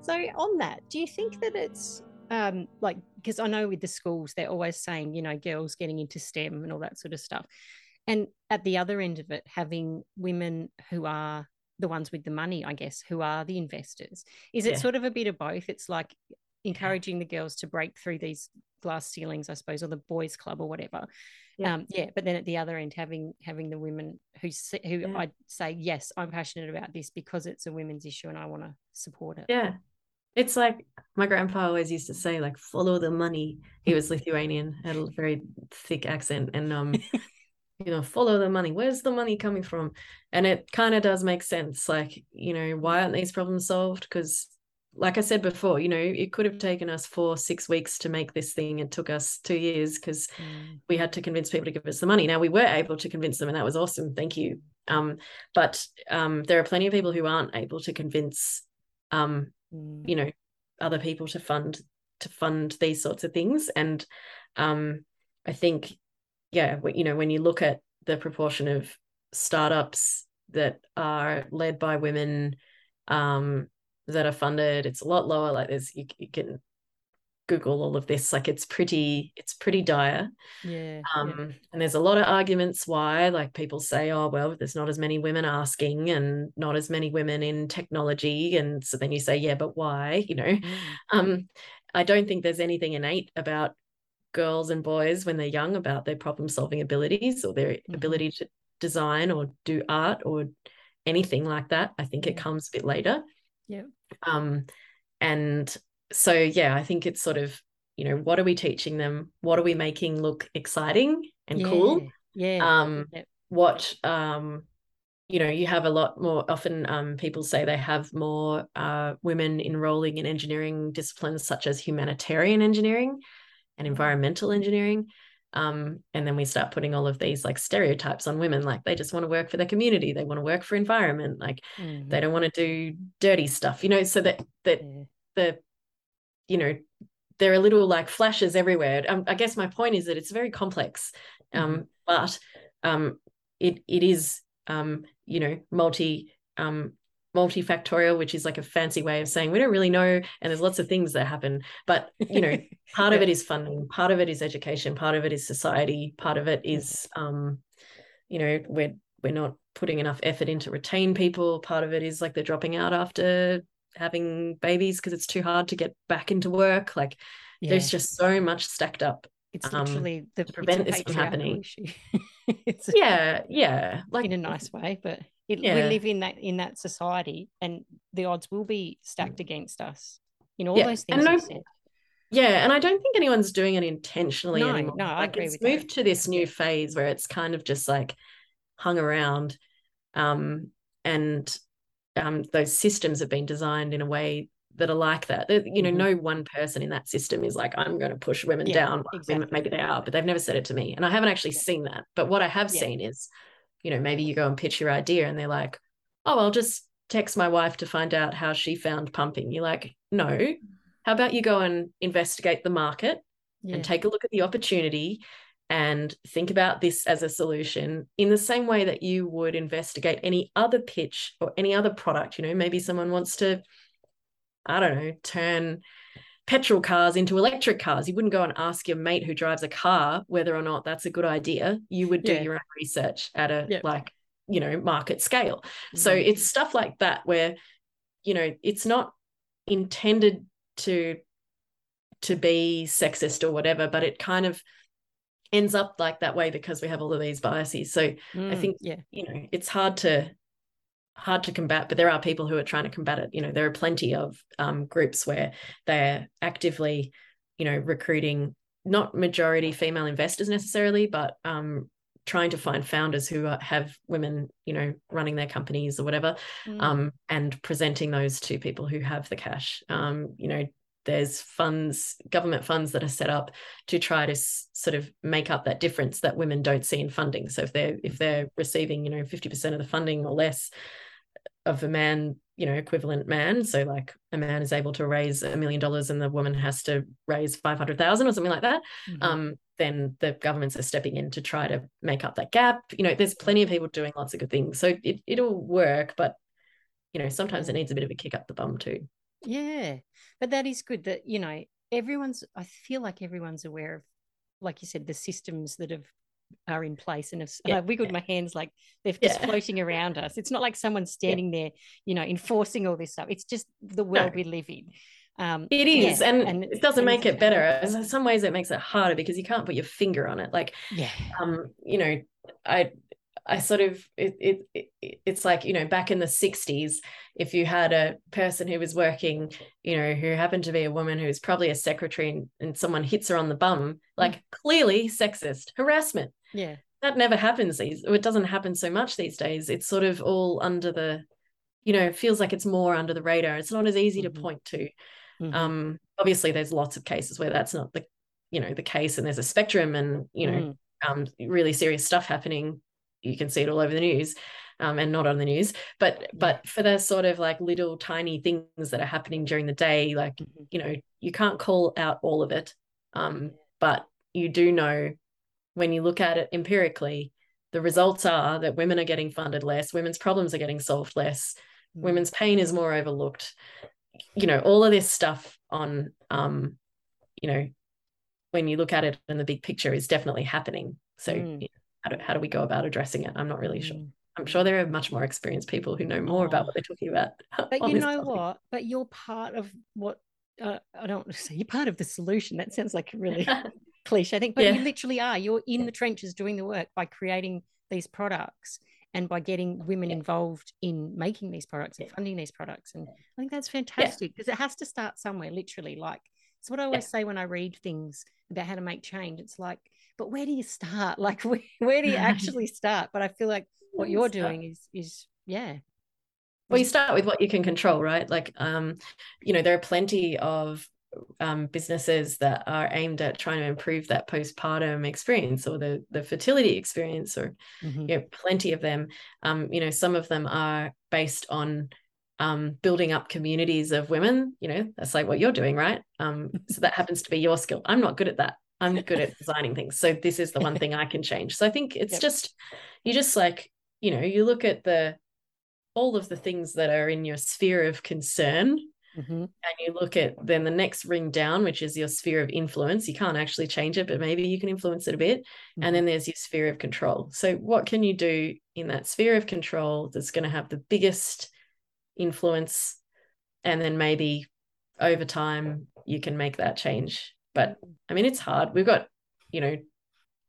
So on that, do you think that it's um like because I know with the schools they're always saying, you know, girls getting into STEM and all that sort of stuff. And at the other end of it, having women who are the ones with the money, I guess, who are the investors. Is it Yeah. sort of a bit of both? It's like encouraging the girls to break through these glass ceilings, I suppose, or the boys' club or whatever. Yeah. Um, yeah, but then at the other end, having having the women who who Yeah. I'd say, yes, I'm passionate about this because it's a women's issue and I want to support it. yeah it's like my grandpa always used to say like follow the money. He was lithuanian had a very thick accent and um you know follow the money. Where's the money coming from? And it kind of does make sense like you know why aren't these problems solved? Because like i said before you know it could have taken us four six weeks to make this thing. It took us two years because Mm. we had to convince people to give us the money. Now we were able to convince them and that was awesome. Thank you. Um but um there are plenty of people who aren't able to convince um Mm. you know other people to fund to fund these sorts of things and um i think yeah you know when you look at the proportion of startups that are led by women um that are funded it's a lot lower like there's you, you can google all of this like it's pretty it's pretty dire yeah, um yeah. and there's a lot of arguments why like people say oh well there's not as many women asking and not as many women in technology and so then you say yeah but why you know Mm. um i don't think there's anything innate about girls and boys when they're young about their problem solving abilities or their Mhm. ability to design or do art or anything like that i think it comes a bit later Yeah. um and so yeah i think it's sort of you know what are we teaching them what are we making look exciting and cool yeah um yeah. what um you know you have a lot more often um people say they have more uh women enrolling in engineering disciplines such as humanitarian engineering and Mm. environmental engineering um and then we start putting all of these like stereotypes on women like they just want to work for their community they want to work for environment like Mhm. they don't want to do dirty stuff you know so that that yeah. the you know there are little like flashes everywhere. Um, i guess my point is that it's very complex um but um it it is um you know multi um multifactorial which is like a fancy way of saying we don't really know and there's lots of things that happen but you know part of it is funding part of it is education part of it is society part of it is um you know we're we're not putting enough effort into retain people. Part of it is like they're dropping out after having babies because it's too hard to get back into work like yeah. there's just so much stacked up it's um, literally the to prevent this from happening. it's yeah yeah like in a nice way, but it, we live in that in that society, and the odds will be stacked against us in all Yeah, those and things no- you said. yeah and i don't think anyone's doing it intentionally No, anymore no, I like agree it's with that. moved to this new phase where it's kind of just like hung around um and um those systems have been designed in a way that are like that That, you know Mhm. no one person in that system is like i'm going to push women Yeah, down exactly. maybe they are but they've never said it to me and i haven't actually Yeah. seen that but what i have Yeah. seen is you know maybe you go and pitch your idea and they're like oh i'll just text my wife to find out how she found pumping you're like no how about you go and investigate the market and take a look at the opportunity and think about this as a solution in the same way that you would investigate any other pitch or any other product. You know, maybe someone wants to, I don't know, turn petrol cars into electric cars. You wouldn't go and ask your mate who drives a car whether or not that's a good idea. You would do Yeah. your own research at a like, you know, market scale. So Mhm. it's stuff like that where, you know, it's not intended to to be sexist or whatever, but it kind of ends up like that way because we have all of these biases. So I Mm, think yeah, you know it's hard to hard to combat, but there are people who are trying to combat it. You know, there are plenty of um, groups where they're actively, you know, recruiting not majority female investors necessarily, but um, trying to find founders who are, have women, you know, running their companies or whatever, Mm, um, and presenting those to people who have the cash. Um, you know, there's funds, government funds that are set up to try to s- sort of make up that difference that women don't see in funding. So if they're if they're receiving, you know, 50% of the funding or less of a man, you know, equivalent man, so like a man is able to raise a million dollars and the woman has to raise 500,000 or something like that, mhm. um, then the governments are stepping in to try to make up that gap. You know, there's plenty of people doing lots of good things. So it, it'll work, but you know, sometimes it needs a bit of a kick up the bum too. Yeah, but that is good that, you know, everyone's, I feel like everyone's aware of, like you said, the systems that have are in place and have, and Yeah. I wiggled my hands like they're just floating around us. It's not like someone's standing there, you know, enforcing all this stuff. It's just the world No. we live in. Um, It is, yeah, and, it doesn't and make it better. As in some ways, it makes it harder because you can't put your finger on it. Like, Yeah. um, you know, I, I sort of, it, it, it, it's like you know, back in the '60s, if you had a person who was working, you know, who happened to be a woman who was probably a secretary, and, and someone hits her on the bum, like clearly sexist harassment. Yeah. That never happens these. It doesn't happen so much these days. It's sort of all under the, you know, it feels like it's more under the radar. It's not as easy Mhm. to point to Mhm. um obviously there's lots of cases where that's not the you know the case and there's a spectrum and you know Mm. um really serious stuff happening you can see it all over the news um and not on the news but but for the sort of like little tiny things that are happening during the day like Mhm. you know you can't call out all of it um but you do know when you look at it empirically the results are that women are getting funded less women's problems are getting solved less Mm. women's pain is more overlooked you know all of this stuff on um you know, when you look at it in the big picture, is definitely happening. So, Mm. How do how do we go about addressing it? I'm not really sure. Mm. I'm sure there are much more experienced people who know more about what they're talking about. But you know topic. what? But you're part of what uh, I don't want to say you're part of the solution. That sounds like a really cliche thing, but Yeah. you literally are. You're in the trenches doing the work by creating these products and by getting women Yeah. involved in making these products and funding these products. And I think that's fantastic because it has to start somewhere, literally. Like it's what I always say when I read things about how to make change. It's like, but where do you start? Like where, where do you actually start? But I feel like what you're doing is is yeah. well you start with what you can control right like um you know there are plenty of um, businesses that are aimed at trying to improve that postpartum experience or the the fertility experience or Mhm. you know plenty of them um you know some of them are based on um building up communities of women you know that's like what you're doing right? Um so that happens to be your skill. I'm not good at that. I'm good at designing things. So this is the one thing i can change. So i think it's Yep. just you just like you know you look at the all of the things that are in your sphere of concern Mhm. and you look at then the next ring down which is your sphere of influence. You can't actually change it but maybe you can influence it a bit. Mhm. and then there's your sphere of control. So what can you do in that sphere of control that's going to have the biggest influence and then maybe over time you can make that change but i mean it's hard we've got you know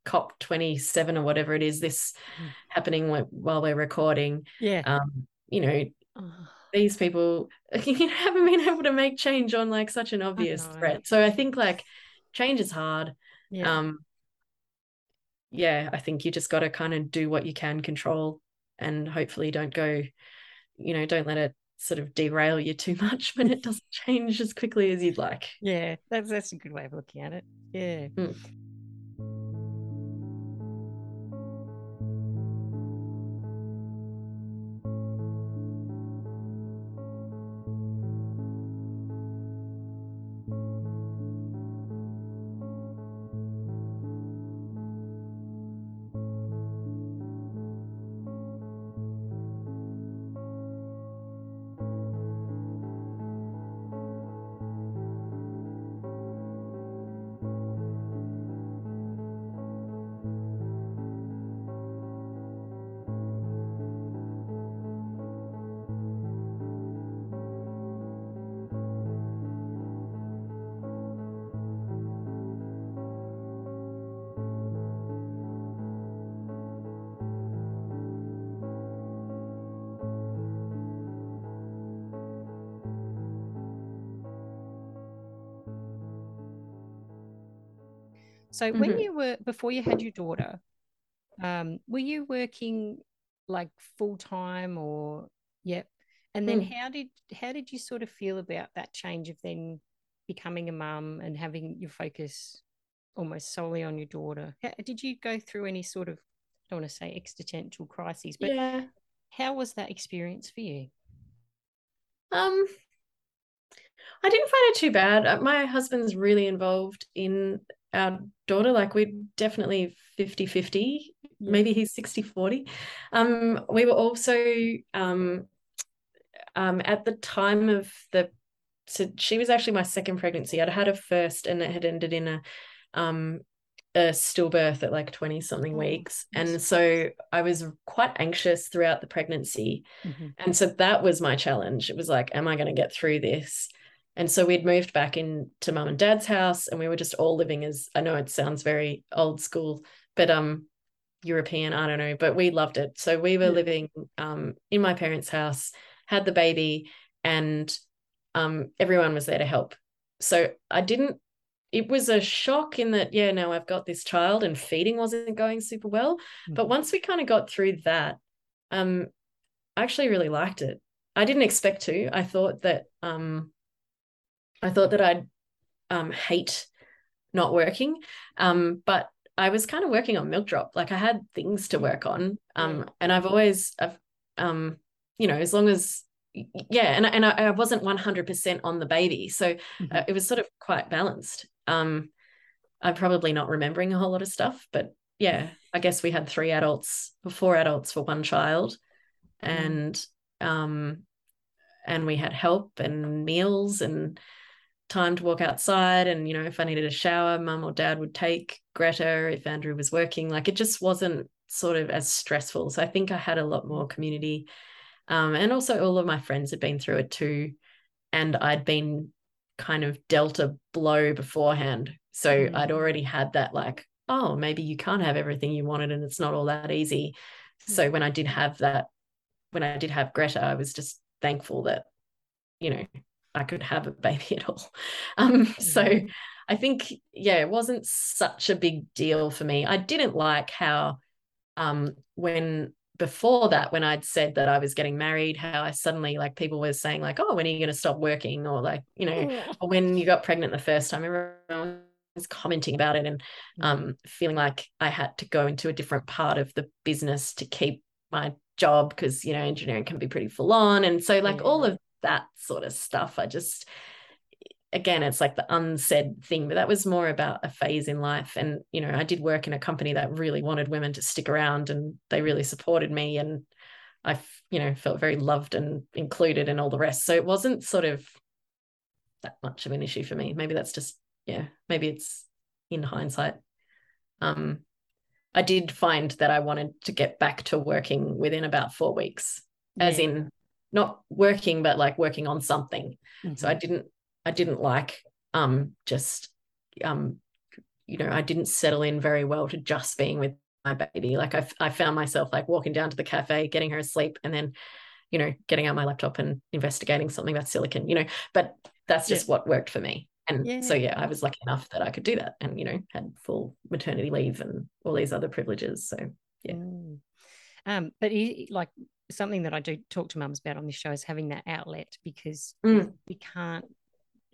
COP 27 or whatever it is this Mm. happening while we're recording yeah. um you know Oh, these people you haven't been able to make change on like such an obvious threat. So I think like change is hard. yeah. Um yeah, I think you just got to kind of do what you can control and hopefully don't go, you know, don't let it sort of derail you too much when it doesn't change as quickly as you'd like. Yeah, that's that's a good way of looking at it. Yeah. Mm. So when Mhm. you were before you had your daughter, um, were you working like full time or yep? And then Mm. how did how did you sort of feel about that change of then becoming a mum and having your focus almost solely on your daughter? How, did you go through any sort of I don't want to say existential crises, but yeah. how was that experience for you? Um I didn't find it too bad. Uh, My husband's really involved in our daughter. Like we're definitely 50-50. Maybe he's 60-40. Um, we were also um, um, at the time of the so she was actually my second pregnancy. I'd had a first and it had ended in a um a stillbirth at like 20 something weeks. And so I was quite anxious throughout the pregnancy. Mhm. And so that was my challenge. It was like, am I going to get through this? And so we'd moved back into mum and dad's house and we were just all living as I know it sounds very old school, but um European, I don't know, but we loved it. So we were living um in my parents' house, had the baby, and um everyone was there to help. So I didn't it was a shock in that, yeah, now I've got this child and feeding wasn't going super well. But Mhm. once we kind of got through that, um, I actually really liked it. I didn't expect to. I thought that um I thought that I'd um hate not working. Um, but I was kind of working on MilkDrop. Like I had things to work on. Um, and I've always I've um, you know, as long as yeah, and and I, I wasn't 100% on the baby. So Mhm. uh, it was sort of quite balanced. Um, I'm probably not remembering a whole lot of stuff, but yeah, I guess we had three adults, four adults for one child, and um, and we had help and meals and time to walk outside and you know if i needed a shower mum or dad would take greta if andrew was working. Like it just wasn't sort of as stressful. So i think i had a lot more community. Um, and also all of my friends had been through it too. And i'd been kind of dealt a blow beforehand. So mm-hmm. i'd already had that like oh maybe you can't have everything you wanted and it's not all that easy. Mm-hmm. so when i did have that when i did have greta i was just thankful that you know I could have a baby at all. Um, so. I think, yeah, it wasn't such a big deal for me. I didn't like how um, when before that, when I'd said that I was getting married, how I suddenly like people were saying like, "Oh, when are you going to stop working?" Or like, you know, yeah. or when you got pregnant the first time, everyone was commenting about it and mm-hmm. um, feeling like I had to go into a different part of the business to keep my job because you know engineering can be pretty full on, and so like yeah. all of that sort of stuff. I just, again, it's like the unsaid thing, but that was more about a phase in life. And, you know, I did work in a company that really wanted women to stick around and they really supported me. And I, you know, felt very loved and included and all the rest. So it wasn't sort of that much of an issue for me. Maybe that's just, yeah, maybe it's in hindsight. Um, I did find that I wanted to get back to working within about four weeks, yeah. as in not working but like working on something mm-hmm. so i didn't i didn't like um just um you know i didn't settle in very well to just being with my baby like i, I found myself like walking down to the cafe getting her asleep and then you know getting out my laptop and investigating something about silicone you know but that's just yeah. what worked for me and yeah. so yeah i was lucky enough that i could do that and you know had full maternity leave and all these other privileges so yeah mm. um but he, like something that I do talk to mums about on this show is having that outlet because mm. we can't.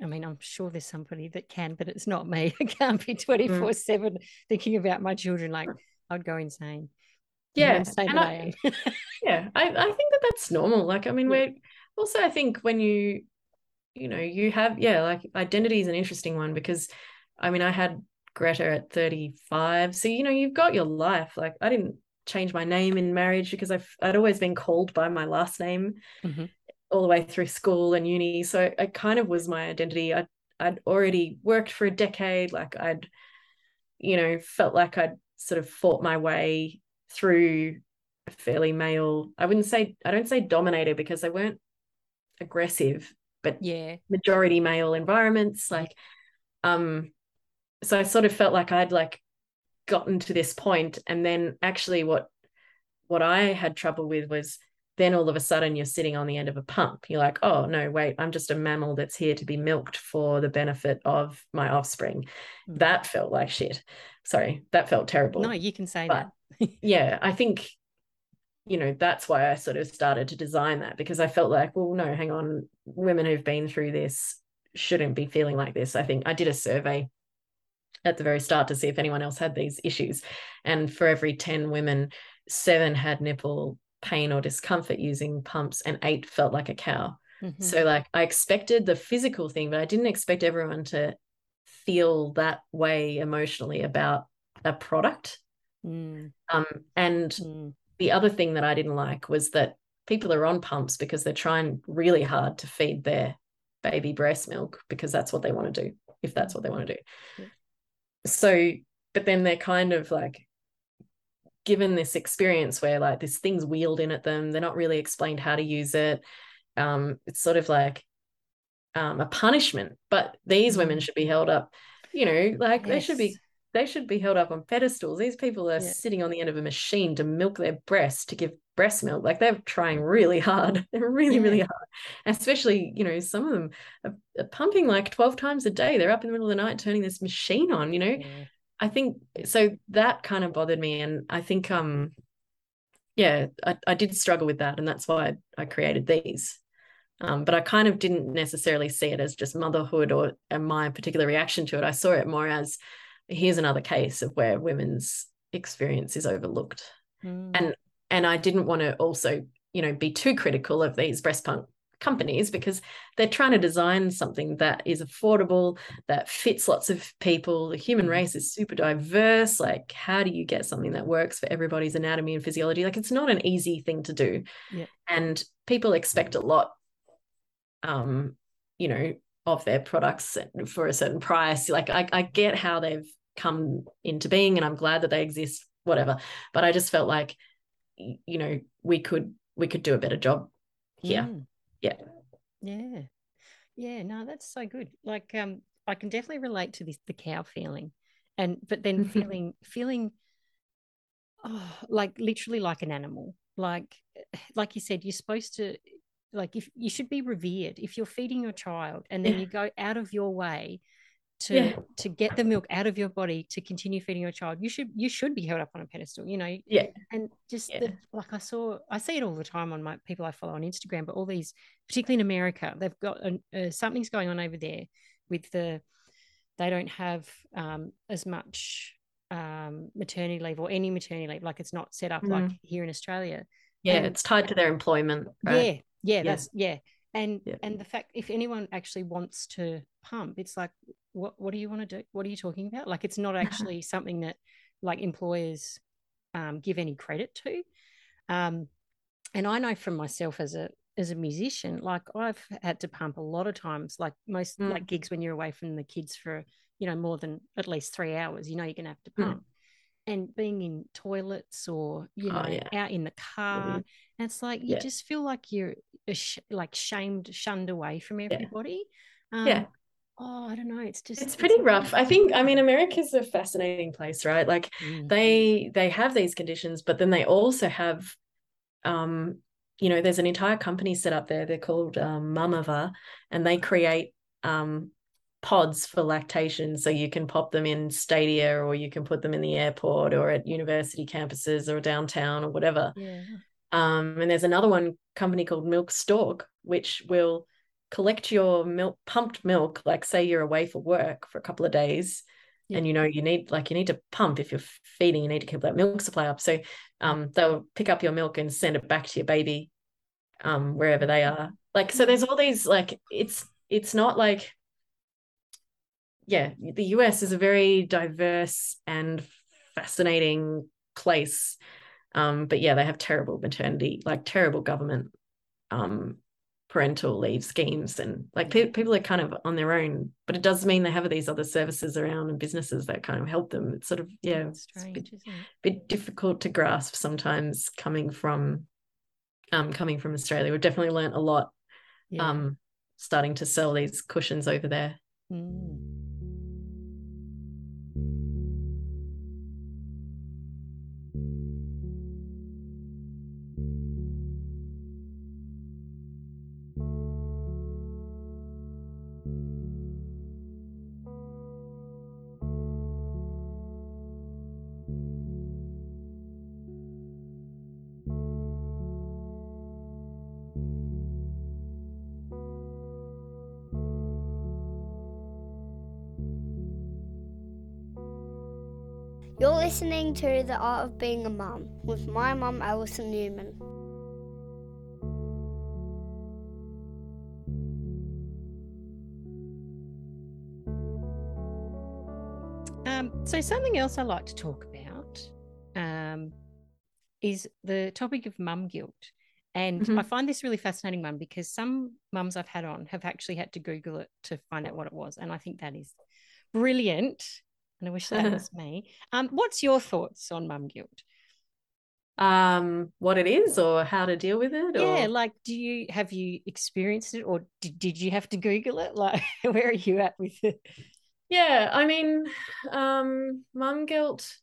I mean, I'm sure there's somebody that can, but it's not me. I can't be 24 mm. 7 thinking about my children. Like, I'd go insane. Yeah. Insane I, I yeah. I, I think that that's normal. Like, I mean, yeah. we're also, I think when you, you know, you have, yeah, like identity is an interesting one because I mean, I had Greta at 35. So, you know, you've got your life. Like, I didn't change my name in marriage because I've I'd always been called by my last name mm-hmm. all the way through school and uni. So it kind of was my identity. I I'd already worked for a decade. Like I'd, you know, felt like I'd sort of fought my way through a fairly male. I wouldn't say I don't say dominator because they weren't aggressive, but yeah, majority male environments. Like, um, so I sort of felt like I'd like gotten to this point and then actually what what i had trouble with was then all of a sudden you're sitting on the end of a pump. You're like oh no wait i'm just a mammal that's here to be milked for the benefit of my offspring. Mm. that felt like shit. Sorry that felt terrible. No you can say but, that. yeah i think you know that's why i sort of started to design that because i felt like well no hang on. Women who've been through this shouldn't be feeling like this. I think i did a survey at the very start to see if anyone else had these issues. And for every 10 women, seven had nipple pain or discomfort using pumps, and eight felt like a cow. Mm-hmm. So, like, I expected the physical thing, but I didn't expect everyone to feel that way emotionally about a product. Mm. Um, and mm. the other thing that I didn't like was that people are on pumps because they're trying really hard to feed their baby breast milk because that's what they want to do, if that's what they want to do. Yeah so but then they're kind of like given this experience where like this thing's wheeled in at them they're not really explained how to use it um it's sort of like um a punishment but these women mm. should be held up you know like yes. they should be they should be held up on pedestals. These people are yeah. sitting on the end of a machine to milk their breast to give breast milk. Like they're trying really hard. They're really yeah. really hard especially you know some of them are, are, pumping like 12 times a day. They're up in the middle of the night turning this machine on you know? Yeah. i think so that kind of bothered me. And i think um yeah I, I did struggle with that. And that's why I, I created these. Um, but I kind of didn't necessarily see it as just motherhood or my particular reaction to it. I saw it more as here's another case of where women's experience is overlooked. Mm. And and I didn't want to also, you know, be too critical of these breast pump companies because they're trying to design something that is affordable, that fits lots of people. The human mm. race is super diverse. Like, how do you get something that works for everybody's anatomy and physiology? Like, it's not an easy thing to do. Yeah. And people expect a lot. Um, you know, of their products for a certain price. Like I, I get how they've come into being and I'm glad that they exist, whatever. But I just felt like, you know, we could we could do a better job here. Mm. Yeah. Yeah. Yeah. No, that's so good. Like um I can definitely relate to this the cow feeling. And but then feeling feeling oh, like literally like an animal. Like like you said, you're supposed to like if you should be revered if you're feeding your child and then yeah. you go out of your way to yeah. to get the milk out of your body to continue feeding your child you should you should be held up on a pedestal you know yeah and just yeah. The, like i saw i see it all the time on my people i follow on instagram but all these particularly in america they've got a, something's going on over there with the they don't have um, as much um, maternity leave or any maternity leave like it's not set up mm. like here in australia yeah and, it's tied to their employment right? yeah yeah that's yeah and yeah. and the fact if anyone actually wants to pump it's like what what do you want to do what are you talking about like it's not actually something that like employers um, give any credit to um, and i know from myself as a as a musician like i've had to pump a lot of times like most mm. like gigs when you're away from the kids for you know more than at least three hours you know you're gonna have to mm. pump mm and being in toilets or you oh, know oh, yeah. out in the car mm-hmm. and it's like you yeah. just feel like you're sh- like shamed shunned away from everybody yeah. Um, yeah oh i don't know it's just it's pretty it's rough i think i mean america's a fascinating place right like mm-hmm. they they have these conditions but then they also have um you know there's an entire company set up there they're called um, mamava and they create um pods for lactation so you can pop them in stadia or you can put them in the airport or at university campuses or downtown or whatever yeah. um, and there's another one company called milk stork which will collect your milk pumped milk like say you're away for work for a couple of days yeah. and you know you need like you need to pump if you're feeding you need to keep that milk supply up so um, they'll pick up your milk and send it back to your baby um, wherever they are like so there's all these like it's it's not like yeah, the US is a very diverse and fascinating place. Um, but yeah, they have terrible maternity, like terrible government um, parental leave schemes, and like pe- people are kind of on their own. But it does mean they have these other services around and businesses that kind of help them. It's sort of yeah, it's a bit, bit, difficult to grasp sometimes coming from um, coming from Australia. We've definitely learned a lot. Yeah. Um, starting to sell these cushions over there. Mm. You're listening to The Art of Being a Mum with my mum, Alison Newman. Um, so, something else I like to talk about um, is the topic of mum guilt. And mm-hmm. I find this really fascinating one because some mums I've had on have actually had to Google it to find out what it was. And I think that is brilliant and I wish that was me. Um, what's your thoughts on mum guilt? Um, what it is or how to deal with it? Yeah, like do you have you experienced it or did, did you have to Google it? Like where are you at with it? Yeah, I mean, um, mum guilt.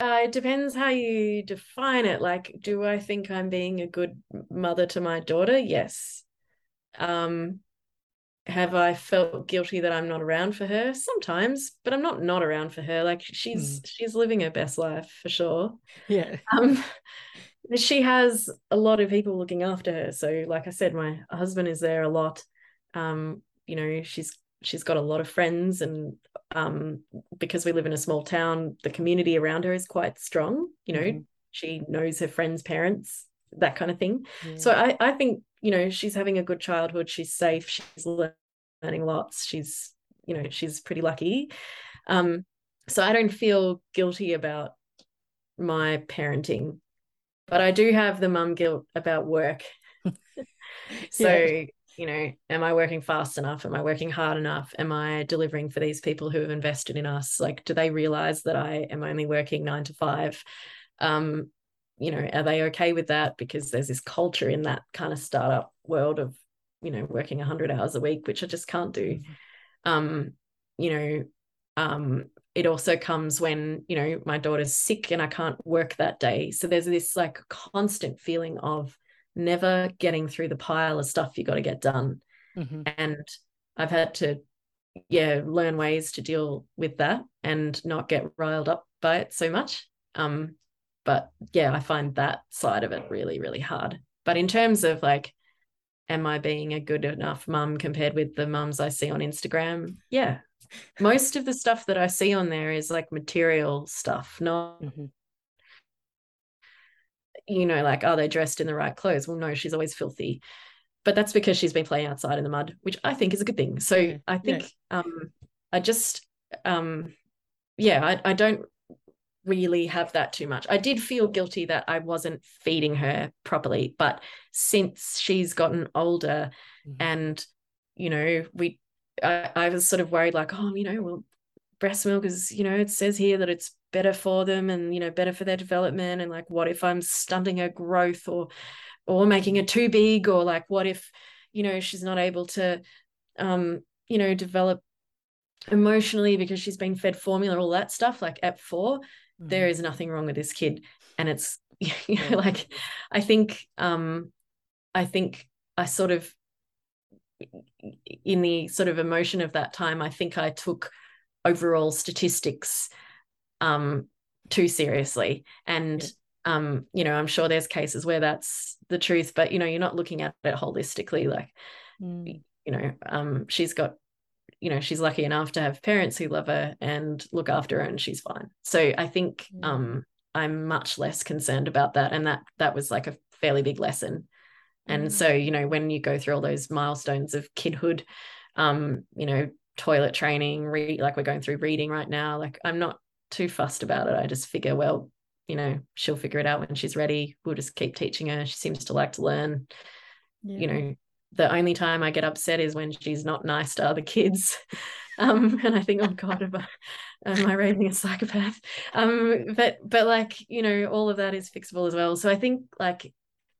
Uh, it depends how you define it. Like, do I think I'm being a good mother to my daughter? Yes. Um, have I felt guilty that I'm not around for her? Sometimes, but I'm not not around for her. Like she's mm. she's living her best life for sure. Yeah. Um, she has a lot of people looking after her. So, like I said, my husband is there a lot. Um, you know, she's she's got a lot of friends, and um, because we live in a small town, the community around her is quite strong. You know, mm. she knows her friends' parents, that kind of thing. Yeah. So I I think you know she's having a good childhood she's safe she's learning lots she's you know she's pretty lucky um so i don't feel guilty about my parenting but i do have the mum guilt about work so yeah. you know, am I working fast enough? Am I working hard enough? Am I delivering for these people who have invested in us? Like, do they realize that I am only working nine to five? Um, you know, are they okay with that? Because there's this culture in that kind of startup world of, you know, working 100 hours a week, which I just can't do. Mm-hmm. Um, you know, um, it also comes when, you know, my daughter's sick and I can't work that day. So there's this like constant feeling of, never getting through the pile of stuff you got to get done. Mm-hmm. And I've had to, yeah, learn ways to deal with that and not get riled up by it so much. Um, but yeah, I find that side of it really, really hard. But in terms of like, am I being a good enough mum compared with the mums I see on Instagram? Yeah. Most of the stuff that I see on there is like material stuff, not mm-hmm you know, like, are they dressed in the right clothes? Well, no, she's always filthy. But that's because she's been playing outside in the mud, which I think is a good thing. So yeah. I think yeah. um I just um yeah, I, I don't really have that too much. I did feel guilty that I wasn't feeding her properly, but since she's gotten older mm-hmm. and you know, we I, I was sort of worried like, oh, you know, well, breast milk is, you know, it says here that it's better for them and you know better for their development and like what if i'm stunting her growth or or making her too big or like what if you know she's not able to um you know develop emotionally because she's been fed formula all that stuff like at 4 mm-hmm. There is nothing wrong with this kid and it's you know like i think um i think i sort of in the sort of emotion of that time i think i took overall statistics um, too seriously. And yeah. um, you know, I'm sure there's cases where that's the truth, but you know, you're not looking at it holistically. Like, mm. you know, um, she's got, you know, she's lucky enough to have parents who love her and look after her, and she's fine. So I think mm. um, I'm much less concerned about that, and that that was like a fairly big lesson. And mm. so, you know, when you go through all those milestones of kidhood, um, you know, toilet training, read like we're going through reading right now, like I'm not too fussed about it. I just figure, well, you know, she'll figure it out when she's ready. We'll just keep teaching her. She seems to like to learn. Yeah. You know, the only time I get upset is when she's not nice to other kids. Um, and I think, oh God, am I, am I raising a psychopath? Um, but but like, you know, all of that is fixable as well. So I think like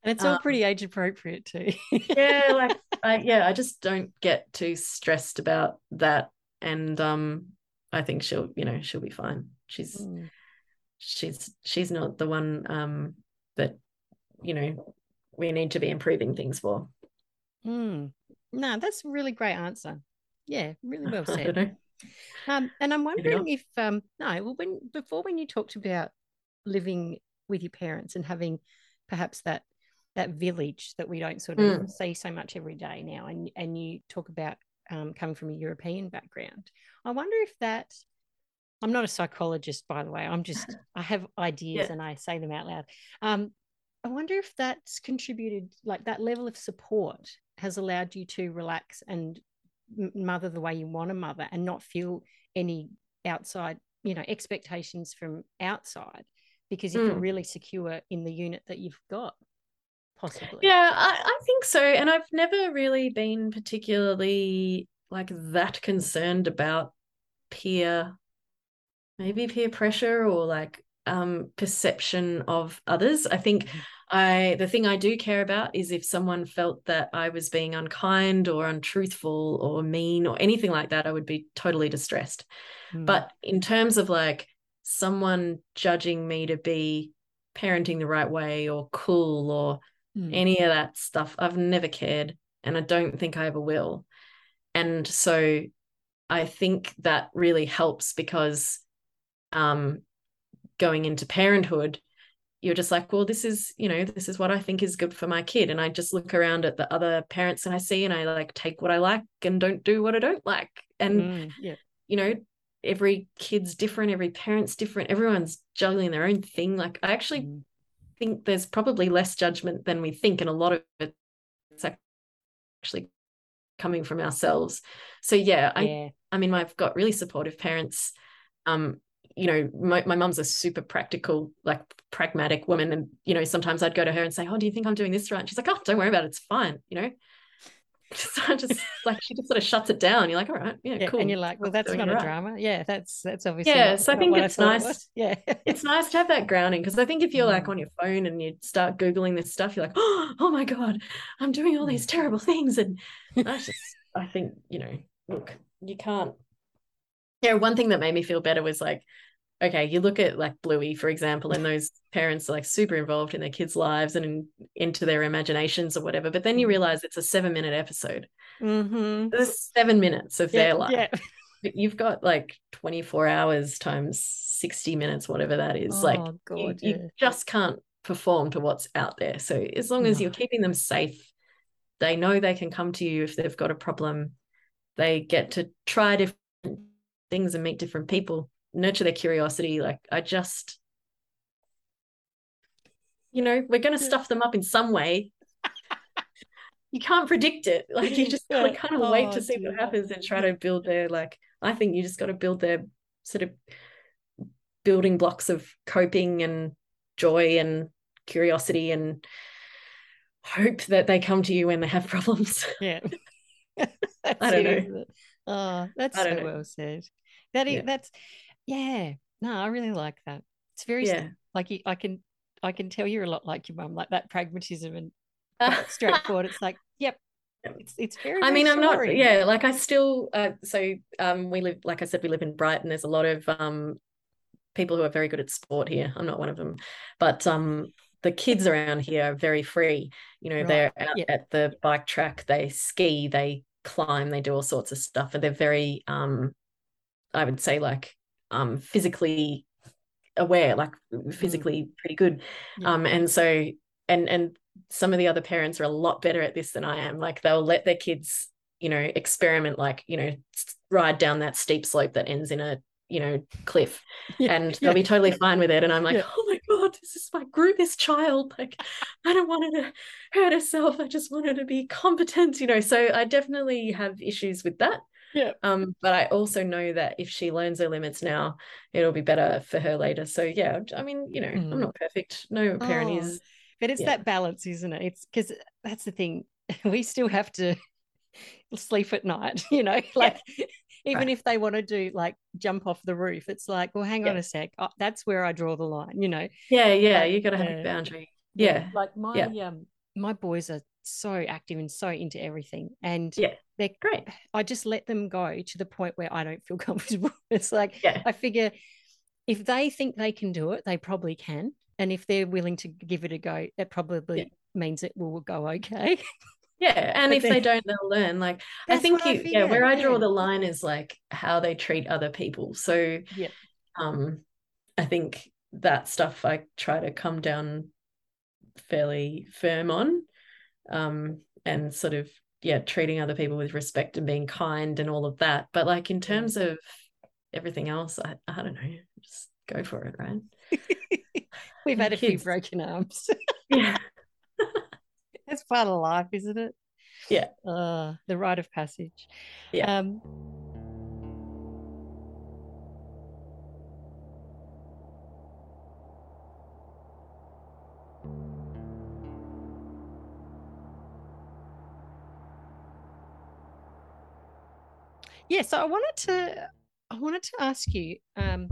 and it's all um, pretty age appropriate too. yeah, like I yeah, I just don't get too stressed about that. And um I think she'll, you know, she'll be fine she's mm. she's she's not the one um that you know we need to be improving things for mm. no that's a really great answer yeah really well said um and i'm wondering if um no well when before when you talked about living with your parents and having perhaps that that village that we don't sort of mm. see so much every day now and and you talk about um, coming from a European background. I wonder if that I'm not a psychologist, by the way. I'm just, I have ideas yeah. and I say them out loud. Um, I wonder if that's contributed, like that level of support has allowed you to relax and mother the way you want to mother and not feel any outside, you know, expectations from outside because if mm. you're really secure in the unit that you've got, possibly. Yeah, I, I think so. And I've never really been particularly like that concerned about peer maybe peer pressure or like um, perception of others. I think mm-hmm. I the thing I do care about is if someone felt that I was being unkind or untruthful or mean or anything like that, I would be totally distressed. Mm. But in terms of like someone judging me to be parenting the right way or cool or mm. any of that stuff, I've never cared and I don't think I ever will. And so I think that really helps because um, going into parenthood, you're just like, well, this is, you know, this is what I think is good for my kid. And I just look around at the other parents and I see and I like take what I like and don't do what I don't like. And, mm, yeah. you know, every kid's different, every parent's different, everyone's juggling their own thing. Like, I actually mm. think there's probably less judgment than we think. And a lot of it's actually coming from ourselves. So, yeah, I, yeah. I mean, I've got really supportive parents. Um, you know, my, my mum's a super practical, like pragmatic woman. And, you know, sometimes I'd go to her and say, Oh, do you think I'm doing this right? And she's like, Oh, don't worry about it. It's fine, you know? so I just like she just sort of shuts it down. You're like, all right, yeah, yeah cool. and you're like, well, that's not a right. drama. Yeah, that's that's obviously Yeah, not- so I think it's it nice. was. Yeah, it's nice to have that grounding because I think if you're like Mm. on your phone and you start googling this stuff, you're like, oh, oh my god, I'm doing all Mm. these terrible things, and I just, I think, you know, look, you can't. Yeah, one thing that made me feel better was like, okay, you look at like Bluey, for example, and those parents are like super involved in their kids' lives and in, into their imaginations or whatever, but then you Mm. realize it's a seven minute episode. mm-hmm. There's seven minutes of yeah, their life. yeah. But you've got like 24 hours times 60 minutes, whatever that is. like oh you, you just can't perform to what's out there. So as long as No. you're keeping them safe, they know they can come to you if they've got a problem. They get to try different things and meet different people, nurture their curiosity. Like I just, you know, we're going to stuff them up in some way. you can't predict it. Like you just gotta kind of wait Oh, to see what happens and try to build their like. I think you just got to build their sort of building blocks of coping and joy and curiosity and hope that they come to you when they have problems. Yeah. I don't it, know. Oh, that's so know. well said. That is, Yeah. that's yeah. No, I really like that. It's very yeah. like you, I can I can tell you're a lot like your mum, like that pragmatism and straightforward. It's like, yep, it's it's very. I mean, I'm not, yeah, like I still, uh, so um, we live, like I said, we live in Bright. There's a lot of um, people who are very good at sport here. I'm not one of them, but um, the kids around here are very free. You know, Right, they're out yeah. at the bike track, they ski, they climb, they do all sorts of stuff, and they're very, um, I would say, like um, physically aware, like physically pretty good. Yeah. Um, and so, and and some of the other parents are a lot better at this than I am. Like they'll let their kids, you know, experiment, like you know, ride down that steep slope that ends in a you know cliff, Yeah, and they'll be totally fine with it. And I'm like, Yeah. oh my god, this is my group, this child. Like, I don't want her to hurt herself. I just want her to be competent, you know. So I definitely have issues with that. Yeah. Um, but I also know that if she learns her limits now, it'll be better for her later. So yeah, I mean, you know, Mm. I'm not perfect. No parent Oh, is. But it's Yeah. that balance, isn't it? It's because that's the thing. We still have to sleep at night, you know, like even Right. if they want to do like jump off the roof, it's like, well, hang on a sec. Oh, that's where I draw the line, you know. Yeah, yeah, you got to have yeah. a boundary. Yeah, Like my Yeah. um my boys are so active and so into everything. And Yeah. they're great. I just let them go to the point where I don't feel comfortable. It's like Yeah, I figure if they think they can do it, they probably can. And if they're willing to give it a go, it probably means it will go okay. yeah. And But if they don't, they'll learn. Like I think what I you, yeah, where I draw the line is like how they treat other people. So Yeah. um, I think that stuff I try to come down fairly firm on, um, and sort of yeah, treating other people with respect and being kind and all of that. But like in terms of everything else, I, I don't know, just go for it, right? We've had a few broken arms. Yeah. That's part of life, isn't it? Yeah. Uh, the rite of passage. Yeah. Um, yeah, so I wanted to I wanted to ask you, um,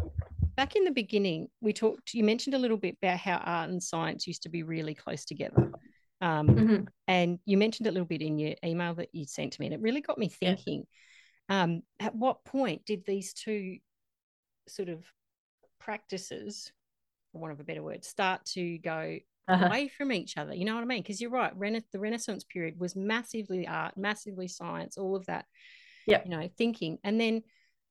back in the beginning, we talked you mentioned a little bit about how art and science used to be really close together. Um, Mhm. and you mentioned a little bit in your email that you sent to me, and it really got me Yeah. thinking. Um, at what point did these two sort of practices, for want of a better word, start to go Uh-huh. away from each other? You know what I mean? Because you're right, Rena- the Renaissance period was massively art, massively science, all of that. Yep. You know, thinking, and then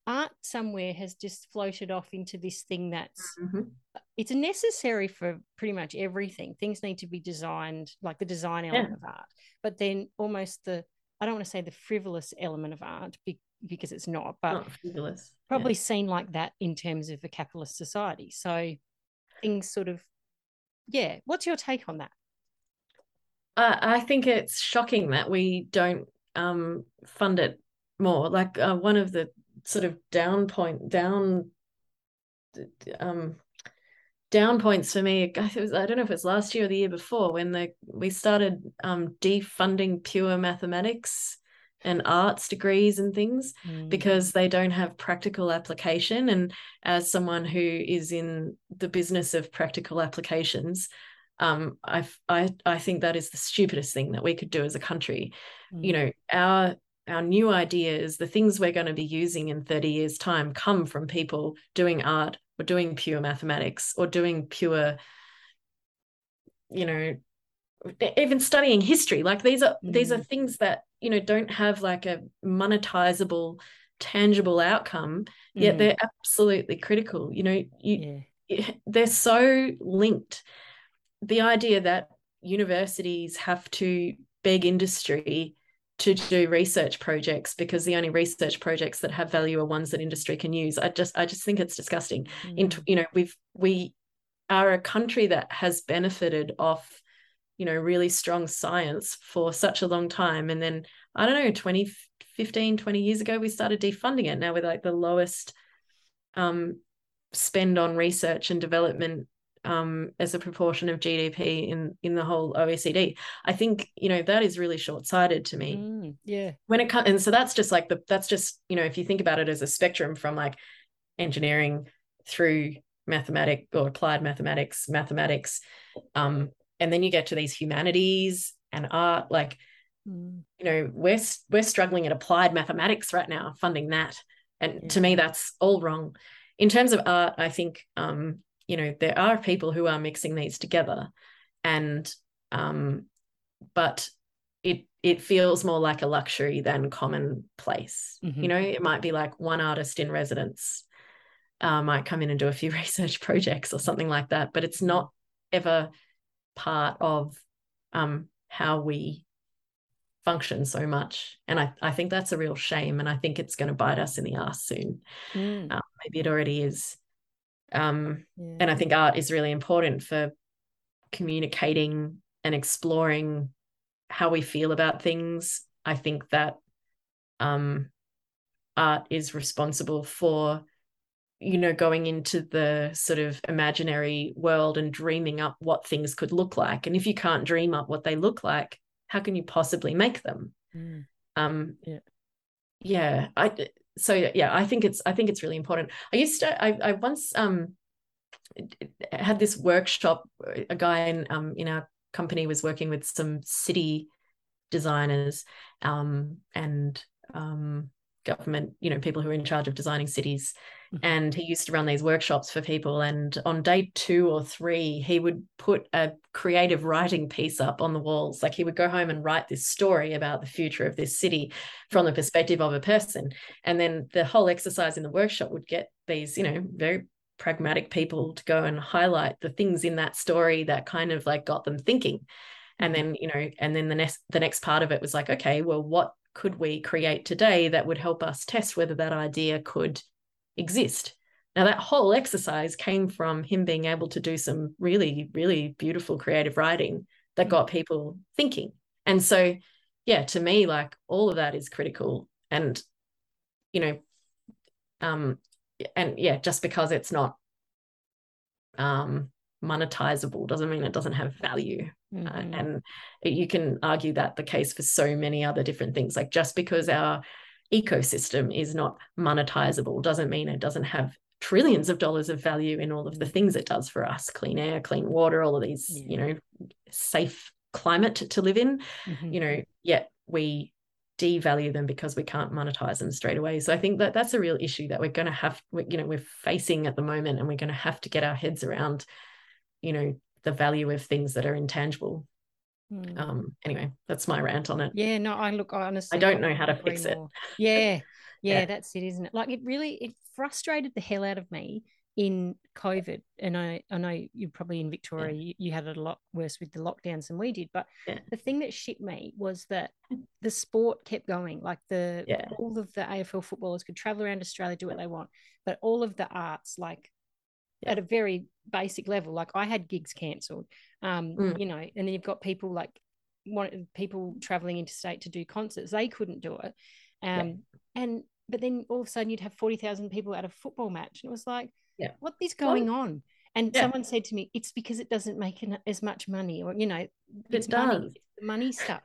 art somewhere has just floated off into this thing that's Mhm. it's necessary for pretty much everything. Things need to be designed like the design element of art, but then almost the I don't want to say the frivolous element of art because it's not, but Not frivolous. Yeah. probably seen like that in terms of a capitalist society. So things sort of, yeah. What's your take on that? I I think it's shocking that we don't um, fund it more. Like uh, one of the sort of down point down um, down points for me. Was, I don't know if it's last year or the year before when the we started um, defunding pure mathematics and arts degrees and things mm. because they don't have practical application. And as someone who is in the business of practical applications, um, I I I think that is the stupidest thing that we could do as a country. Mm. You know, our our new ideas, the things we're going to be using in 30 years' time come from people doing art or doing pure mathematics or doing pure, you know, even studying history. Like these are mm. these are mm. things that, you know, don't have like a monetizable, tangible outcome, yet mm. they're absolutely critical. You know, you yeah. they're so linked. The idea that universities have to beg industry to do research projects because the only research projects that have value are ones that industry can use. I just I just think it's disgusting. Mm. In you know we've we are a country that has benefited off you know really strong science for such a long time and then I don't know 20 15 20 years ago we started defunding it now we're like the lowest um spend on research and development um, as a proportion of GDP in in the whole OECD. I think you know that is really short sighted to me. Mm, yeah. When it comes, and so that's just like the that's just you know if you think about it as a spectrum from like engineering through mathematics or applied mathematics, mathematics, um, and then you get to these humanities and art. Like mm. you know we're we're struggling at applied mathematics right now, funding that, and yeah. to me that's all wrong. In terms of art, I think um, you know there are people who are mixing these together and um but it it feels more like a luxury than commonplace mm-hmm. you know it might be like one artist in residence uh, might come in and do a few research projects or something like that but it's not ever part of um, how we function so much and I, I think that's a real shame and i think it's going to bite us in the ass soon mm. um, maybe it already is um, yeah. And I think art is really important for communicating and exploring how we feel about things. I think that um, art is responsible for, you know, going into the sort of imaginary world and dreaming up what things could look like. And if you can't dream up what they look like, how can you possibly make them? Mm. Um, yeah. yeah, I so yeah i think it's i think it's really important. I used to i, I once um had this workshop a guy in um in our company was working with some city designers um and um government you know people who are in charge of designing cities mm-hmm. and he used to run these workshops for people and on day two or three he would put a creative writing piece up on the walls like he would go home and write this story about the future of this city from the perspective of a person and then the whole exercise in the workshop would get these you know very pragmatic people to go and highlight the things in that story that kind of like got them thinking and mm-hmm. then you know and then the next the next part of it was like okay well what could we create today that would help us test whether that idea could exist? Now, that whole exercise came from him being able to do some really, really beautiful creative writing that mm. got people thinking. And so, yeah, to me, like all of that is critical. And, you know, um, and yeah, just because it's not um monetizable doesn't mean it doesn't have value uh, mm-hmm. uh, and you can argue that the case for so many other different things like just because our ecosystem is not monetizable doesn't mean it doesn't have trillions of dollars of value in all of the things it does for us clean air clean water all of these yeah. you know safe climate to live in mm-hmm. you know yet we devalue them because we can't monetize them straight away so i think that that's a real issue that we're going to have you know we're facing at the moment and we're going to have to get our heads around you know the value of things that are intangible mm. um anyway that's my rant on it yeah no i look honestly i don't know how to fix more. it yeah, yeah yeah that's it isn't it like it really it frustrated the hell out of me in COVID, and I, I know you're probably in Victoria, yeah. you, you, had it a lot worse with the lockdowns than we did. But yeah. the thing that shit me was that the sport kept going. Like the yeah. all of the AFL footballers could travel around Australia, do what they want, but all of the arts, like yeah. at a very basic level. Like I had gigs cancelled, um, mm. you know, and then you've got people like one people traveling interstate to do concerts. They couldn't do it, um, yeah. and but then all of a sudden you'd have forty thousand people at a football match, and it was like, yeah. what is going on? And yeah. someone said to me, it's because it doesn't make as much money, or, you know, it does. Money, money stuff.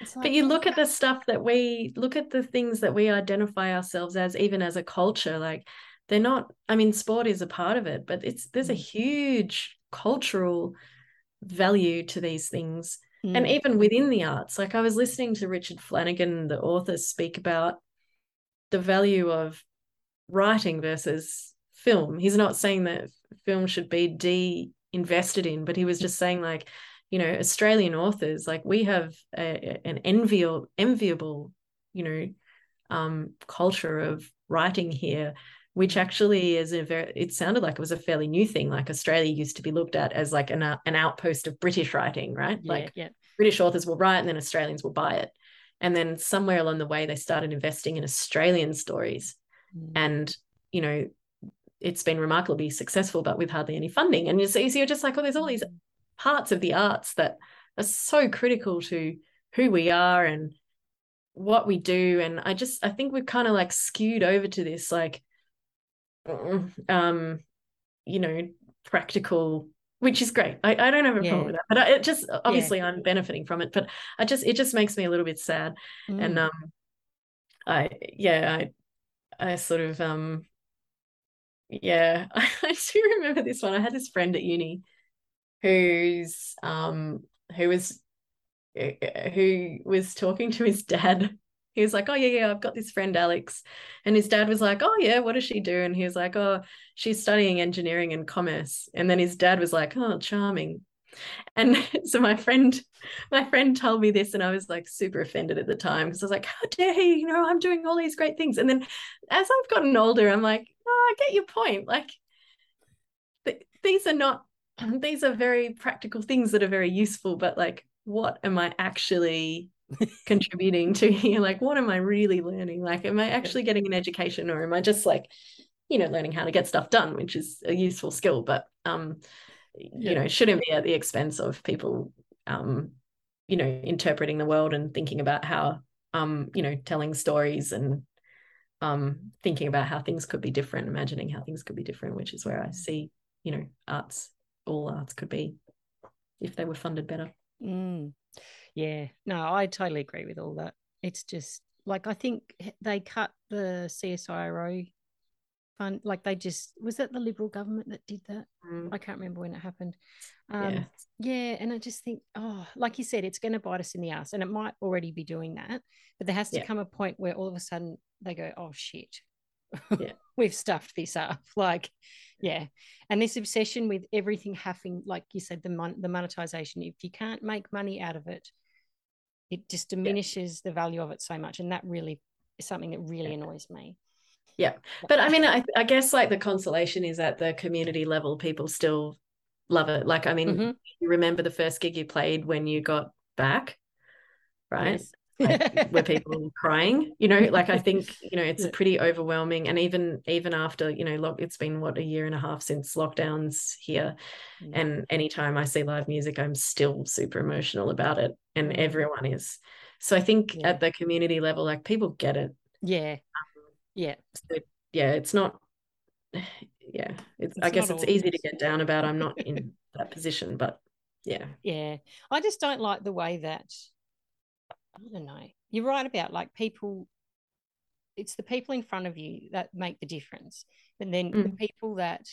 Like, but you look at the stuff that we look at the things that we identify ourselves as, even as a culture, like they're not, I mean, sport is a part of it, but it's there's a mm. huge cultural value to these things. Mm. And even within the arts, like I was listening to Richard Flanagan, the author, speak about the value of writing versus film. He's not saying that film should be de invested in, but he was just saying like, you know, Australian authors, like we have a, an enviable, enviable, you know, um, culture of writing here, which actually is a very, it sounded like it was a fairly new thing. Like Australia used to be looked at as like an, an outpost of British writing, right? Yeah, like yeah. British authors will write and then Australians will buy it. And then somewhere along the way, they started investing in Australian stories. Mm. And, you know, it's been remarkably successful, but with hardly any funding. And you see, so you're just like, oh, there's all these mm. parts of the arts that are so critical to who we are and what we do. And I just, I think we're kind of like skewed over to this, like, um, you know, practical, which is great. I, I don't have a yeah. problem with that, but I, it just, obviously yeah. I'm benefiting from it, but I just, it just makes me a little bit sad. Mm. And, um, I, yeah, I, I sort of, um, yeah, I, I do remember this one. I had this friend at uni who's um who was eh, eh, who was talking to his dad. He was like, "Oh yeah, yeah, I've got this friend Alex," and his dad was like, "Oh yeah, what does she do?" And he was like, "Oh, she's studying engineering and commerce." And then his dad was like, "Oh, charming." And so my friend, my friend told me this, and I was like super offended at the time because I was like, "How dare he? You know, I'm doing all these great things." And then as I've gotten older, I'm like, "Oh, I get your point. Like, th- these are not. These are very practical things that are very useful, but like, what am I actually contributing to here? Like, what am I really learning? Like, am I actually getting an education, or am I just like, you know, learning how to get stuff done, which is a useful skill, but um." you know shouldn't be at the expense of people um you know interpreting the world and thinking about how um you know telling stories and um thinking about how things could be different imagining how things could be different which is where i see you know arts all arts could be if they were funded better mm. Yeah no i totally agree with all that it's just like i think they cut the csiro fund, Like they just was that the Liberal government that did that? Mm. I can't remember when it happened. Um, yeah. yeah, and I just think, oh, like you said, it's going to bite us in the ass, and it might already be doing that. But there has to yeah. come a point where all of a sudden they go, oh shit, yeah. we've stuffed this up. Like, yeah, and this obsession with everything having, like you said, the mon- the monetization. If you can't make money out of it, it just diminishes yeah. the value of it so much, and that really is something that really annoys me. Yeah. But I mean, I, I guess like the consolation is at the community level, people still love it. Like, I mean, mm-hmm. you remember the first gig you played when you got back, right? Yes. Like, were people are crying you know like i think you know it's pretty overwhelming and even even after you know look it's been what a year and a half since lockdowns here mm. and anytime i see live music i'm still super emotional about it and everyone is so i think yeah. at the community level like people get it yeah um, yeah. So, yeah, it's not yeah, it's, it's I guess it's easy to get down about. I'm not in that position, but yeah. Yeah. I just don't like the way that I don't know. You're right about like people it's the people in front of you that make the difference. And then mm. the people that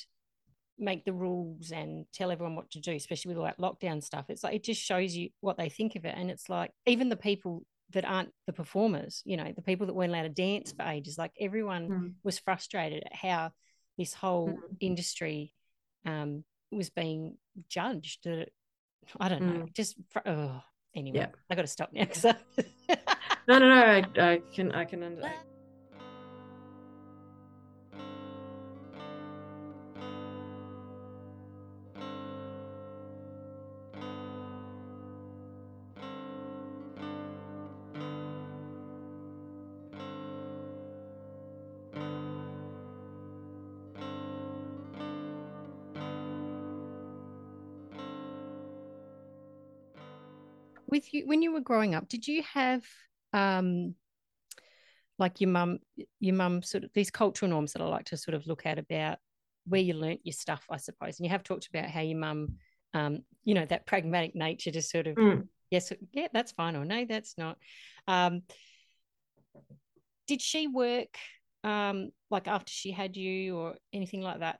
make the rules and tell everyone what to do, especially with all that lockdown stuff. It's like it just shows you what they think of it. And it's like even the people that aren't the performers, you know, the people that weren't allowed to dance for ages. Like everyone mm. was frustrated at how this whole mm. industry um, was being judged. That I don't know, mm. just oh, anyway. Yeah. I got to stop now. So. no, no, no. I, I can, I can understand. With you when you were growing up, did you have um like your mum your mum sort of these cultural norms that I like to sort of look at about where you learnt your stuff, I suppose. And you have talked about how your mum, um, you know, that pragmatic nature to sort of, mm. yes, yeah, that's fine, or no, that's not. Um, did she work um, like after she had you or anything like that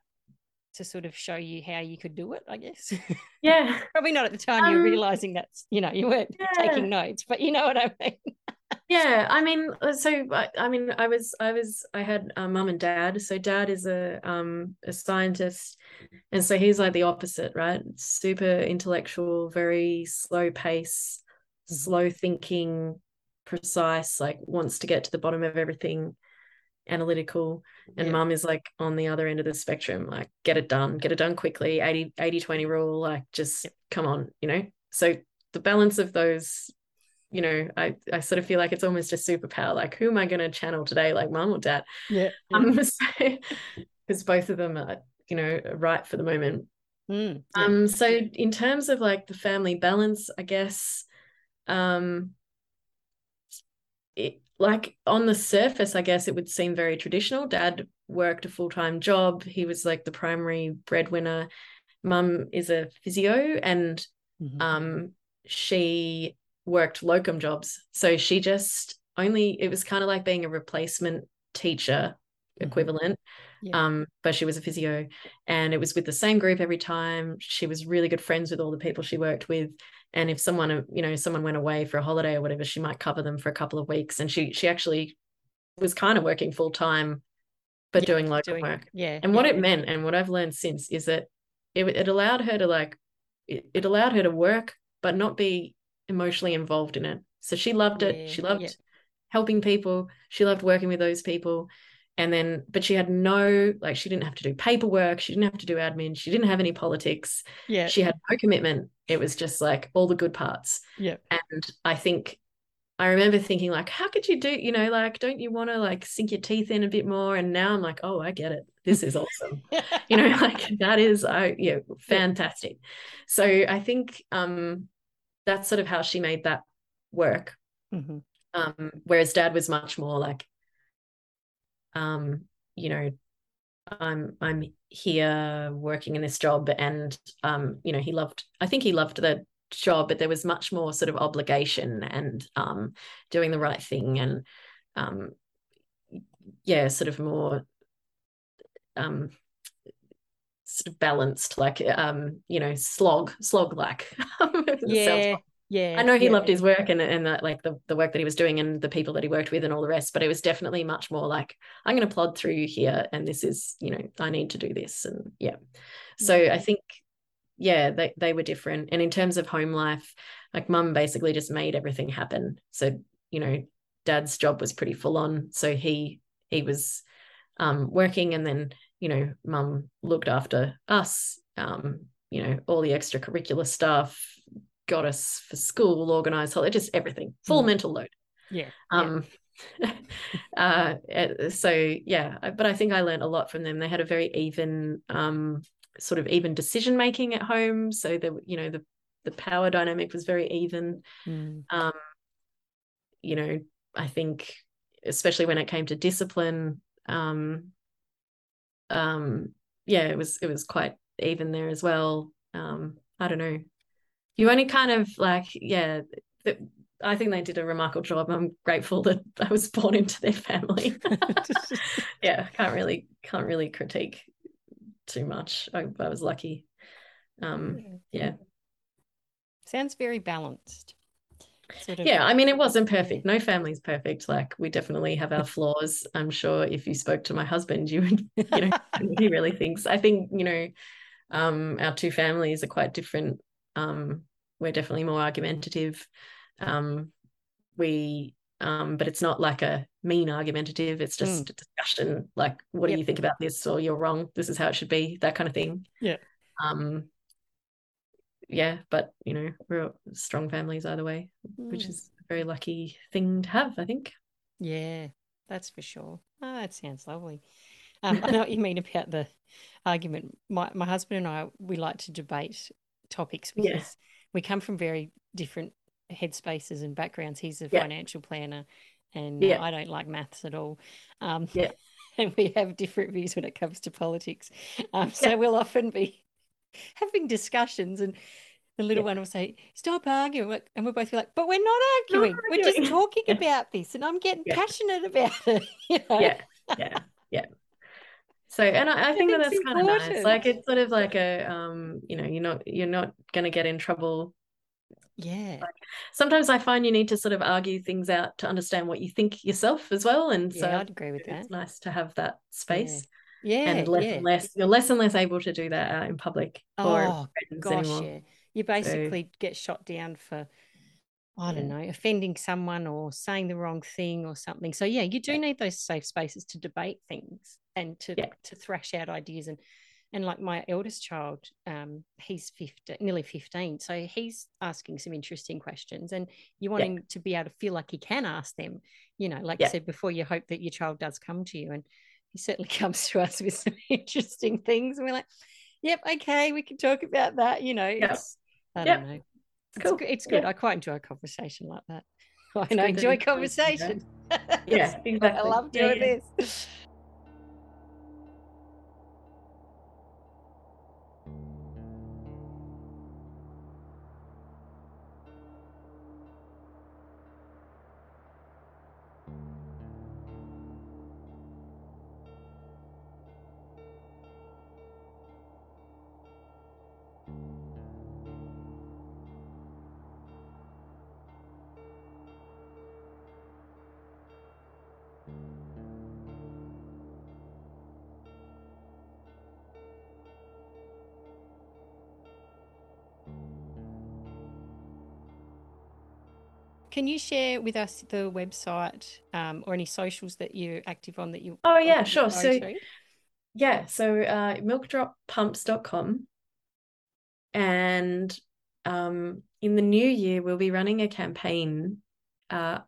to sort of show you how you could do it, I guess. Yeah. Probably not at the time um, you're realizing that's, you know, you weren't yeah. taking notes, but you know what I mean. yeah, I mean, uh, so I, I mean, I was, I was, I had a mum and dad. So dad is a um a scientist, and so he's like the opposite, right? Super intellectual, very slow pace, mm-hmm. slow thinking, precise, like wants to get to the bottom of everything analytical and yeah. mum is like on the other end of the spectrum like get it done get it done quickly 80 80 20 rule like just yeah. come on you know so the balance of those you know i i sort of feel like it's almost a superpower like who am i going to channel today like mum or dad yeah um because both of them are you know right for the moment mm, yeah. um so in terms of like the family balance i guess um it, like on the surface, I guess it would seem very traditional. Dad worked a full time job. He was like the primary breadwinner. Mum is a physio, and mm-hmm. um, she worked locum jobs. So she just only it was kind of like being a replacement teacher mm-hmm. equivalent. Yeah. Um, but she was a physio and it was with the same group every time. She was really good friends with all the people she worked with and if someone uh, you know someone went away for a holiday or whatever she might cover them for a couple of weeks. And she she actually was kind of working full time but yeah, doing local doing, work. yeah and yeah. what it meant and what i've learned since is that it, it allowed her to like it, it allowed her to work but not be emotionally involved in it. So she loved it. Yeah, she loved helping people. She loved working with those people and then but she had no like she didn't have to do paperwork she didn't have to do admin she didn't have any politics. Yeah. She had no commitment. It was just like all the good parts. Yeah. And i think i remember thinking like how could you do you know like don't you want to like sink your teeth in a bit more? And now i'm like oh i get it. This is awesome. You know like that is i yeah. fantastic. So i think um that's sort of how she made that work. Mm-hmm. um whereas dad was much more like um, you know, I'm I'm here working in this job and um, you know, he loved I think he loved the job, but there was much more sort of obligation and um doing the right thing and um yeah, sort of more um sort of balanced, like um, you know, slog, slog like. yeah, yeah i know he yeah. loved his work and and that like the, the work that he was doing and the people that he worked with and all the rest but it was definitely much more like i'm going to plod through here and this is you know i need to do this and yeah. So i think yeah they, they were different. And in terms of home life like mum basically just made everything happen. So you know dad's job was pretty full on. So he he was um working and then you know mum looked after us um you know all the extracurricular stuff got us for school, organized holiday, just everything, full mm. mental load. Yeah. Um, yeah. uh, so yeah, but I think I learned a lot from them. They had a very even, um, sort of even decision making at home. So the, you know, the the power dynamic was very even. Mm. Um, you know, I think especially when it came to discipline, um, um, yeah, it was it was quite even there as well. Um, I don't know you only kind of like yeah I think they did a remarkable job. I'm grateful that I was born into their family. yeah, can't really can't really critique too much. I, I was lucky. Um, yeah, sounds very balanced. Sort of, yeah, I mean, it wasn't perfect. No family's perfect. Like we definitely have our flaws. I'm sure if you spoke to my husband, you would, you know, he really thinks. I think you know, um, our two families are quite different um, we're definitely more argumentative. Um, we, um, but it's not like a mean argumentative. It's just mm. a discussion. Like, what yep. do you think about this? Or you're wrong. This is how it should be. That kind of thing. Yeah. Um. Yeah, but you know, we're strong families either way, mm. which is a very lucky thing to have. I think. Yeah, that's for sure. Oh, that sounds lovely. Um, I know what you mean about the argument. My my husband and I we like to debate topics because yeah. we come from very different headspaces and backgrounds. He's a yeah. financial planner, and yeah. I don't like maths at all. Um, yeah. and we have different views when it comes to politics. Um, so we'll often be having discussions and the little one will say, Stop arguing. And we'll both be like, But we're not arguing. Not we're just talking about this and I'm getting passionate about it. You know? Yeah. Yeah. Yeah. So, and I, I think that that's kind of nice. Like it's sort of like a, um, you know, you're not you're not going to get in trouble. Yeah. Like, sometimes I find you need to sort of argue things out to understand what you think yourself as well, and so yeah, I'd agree with that. It's nice to have that space. Yeah. yeah and less yeah. and less, you're less and less able to do that out in public. Oh gosh, anymore. yeah. You basically so, get shot down for I don't know, offending someone or saying the wrong thing or something. So yeah, you do need those safe spaces to debate things and to yeah. to thrash out ideas and and like my eldest child, um, he's 15, nearly 15. So he's asking some interesting questions and you want yeah. him to be able to feel like he can ask them, you know, like I said before, you hope that your child does come to you. And he certainly comes to us with some interesting things. And we're like, yep, okay, we can talk about that. You know, it's, I don't know. It's, cool. it's good. Yeah. I quite enjoy a conversation like that. I know, enjoy conversation. Yeah, exactly. I love doing yeah, this. Can you share with us the website um, or any socials that you're active on that you? Oh yeah, sure. So to? yeah, so uh, milkdroppumps.com, and um, in the new year we'll be running a campaign. Uh,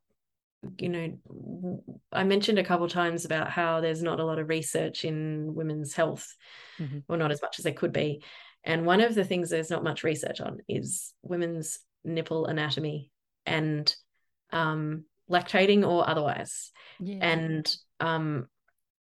you know, I mentioned a couple times about how there's not a lot of research in women's health, mm-hmm. or not as much as there could be. And one of the things there's not much research on is women's nipple anatomy and um, lactating or otherwise. Yeah. And um,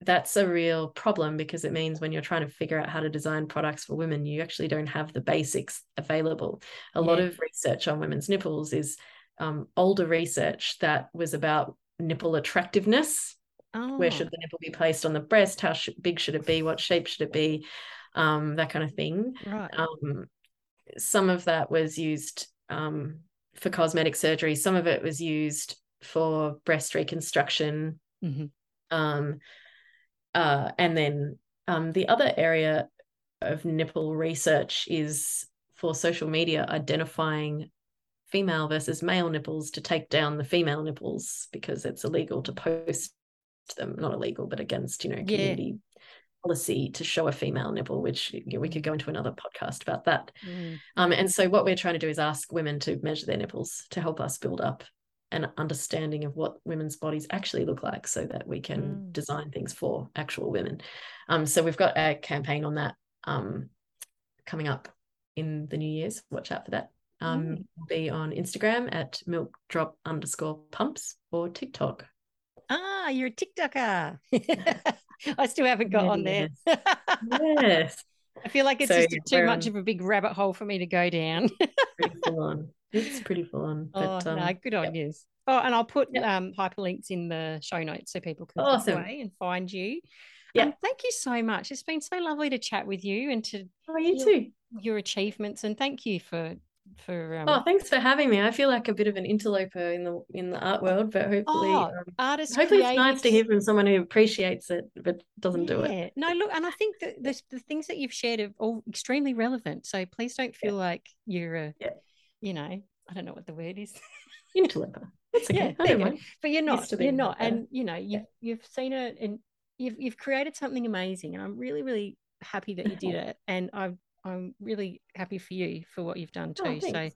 that's a real problem because it means when you're trying to figure out how to design products for women, you actually don't have the basics available. A yeah. lot of research on women's nipples is um, older research that was about nipple attractiveness. Oh. Where should the nipple be placed on the breast? How sh- big should it be? What shape should it be? Um, that kind of thing. Right. Um, some of that was used um, for cosmetic surgery. Some of it was used for breast reconstruction. Mm-hmm. Um, uh, and then um, the other area of nipple research is for social media identifying female versus male nipples to take down the female nipples because it's illegal to post them not illegal but against you know community policy to show a female nipple, which we could go into another podcast about that. Mm. Um, and so what we're trying to do is ask women to measure their nipples to help us build up an understanding of what women's bodies actually look like so that we can mm. design things for actual women. Um, so we've got a campaign on that um, coming up in the new year's. Watch out for that. Um, mm. Be on Instagram at milk drop underscore pumps or TikTok. Ah, you're a TikToker. I still haven't got on there. yes. I feel like it's so, just too much of a big rabbit hole for me to go down. pretty full on. It's pretty full on. But, oh, um, no, good on you. Oh, and I'll put yep. um, hyperlinks in the show notes so people can awesome. away and find you. Yeah. Um, thank you so much. It's been so lovely to chat with you and to oh, you too. Your achievements and thank you for for um... oh thanks for having me. I feel like a bit of an interloper in the in the art world but hopefully oh, um, artists hopefully creatives... it's nice to hear from someone who appreciates it but doesn't yeah. do it. No look and i think that the, the things that you've shared are all extremely relevant so please don't feel yeah. like you're a yeah. you know i don't know what the word is. Interloper. That's okay. Yeah, but you're not you're not and you know you've you've seen it and you've you've created something amazing and i'm really really happy that you did it and i've I'm really happy for you for what you've done oh, too. Oh, so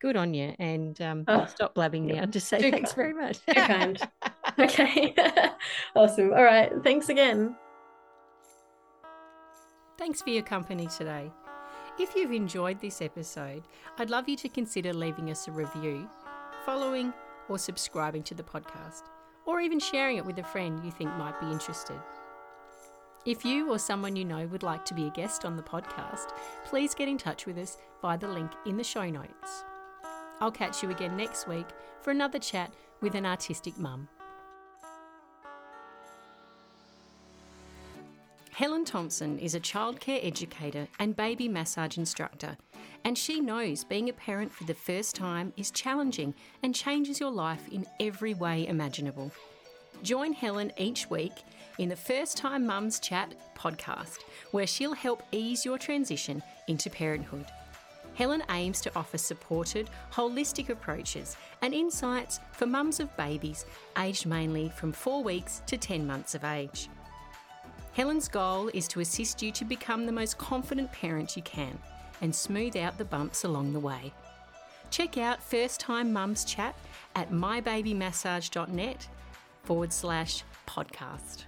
good on you. And um, oh, stop blabbing now. Just say thanks kind. very much. Too kind. okay. awesome. All right. Thanks again. Thanks for your company today. If you've enjoyed this episode, I'd love you to consider leaving us a review, following or subscribing to the podcast, or even sharing it with a friend you think might be interested. If you or someone you know would like to be a guest on the podcast, please get in touch with us via the link in the show notes. I'll catch you again next week for another chat with an artistic mum. Helen Thompson is a childcare educator and baby massage instructor, and she knows being a parent for the first time is challenging and changes your life in every way imaginable. Join Helen each week in the First Time Mums Chat podcast, where she'll help ease your transition into parenthood. Helen aims to offer supported, holistic approaches and insights for mums of babies aged mainly from 4 weeks to 10 months of age. Helen's goal is to assist you to become the most confident parent you can and smooth out the bumps along the way. Check out First Time Mums Chat at mybabymassage.net forward slash podcast.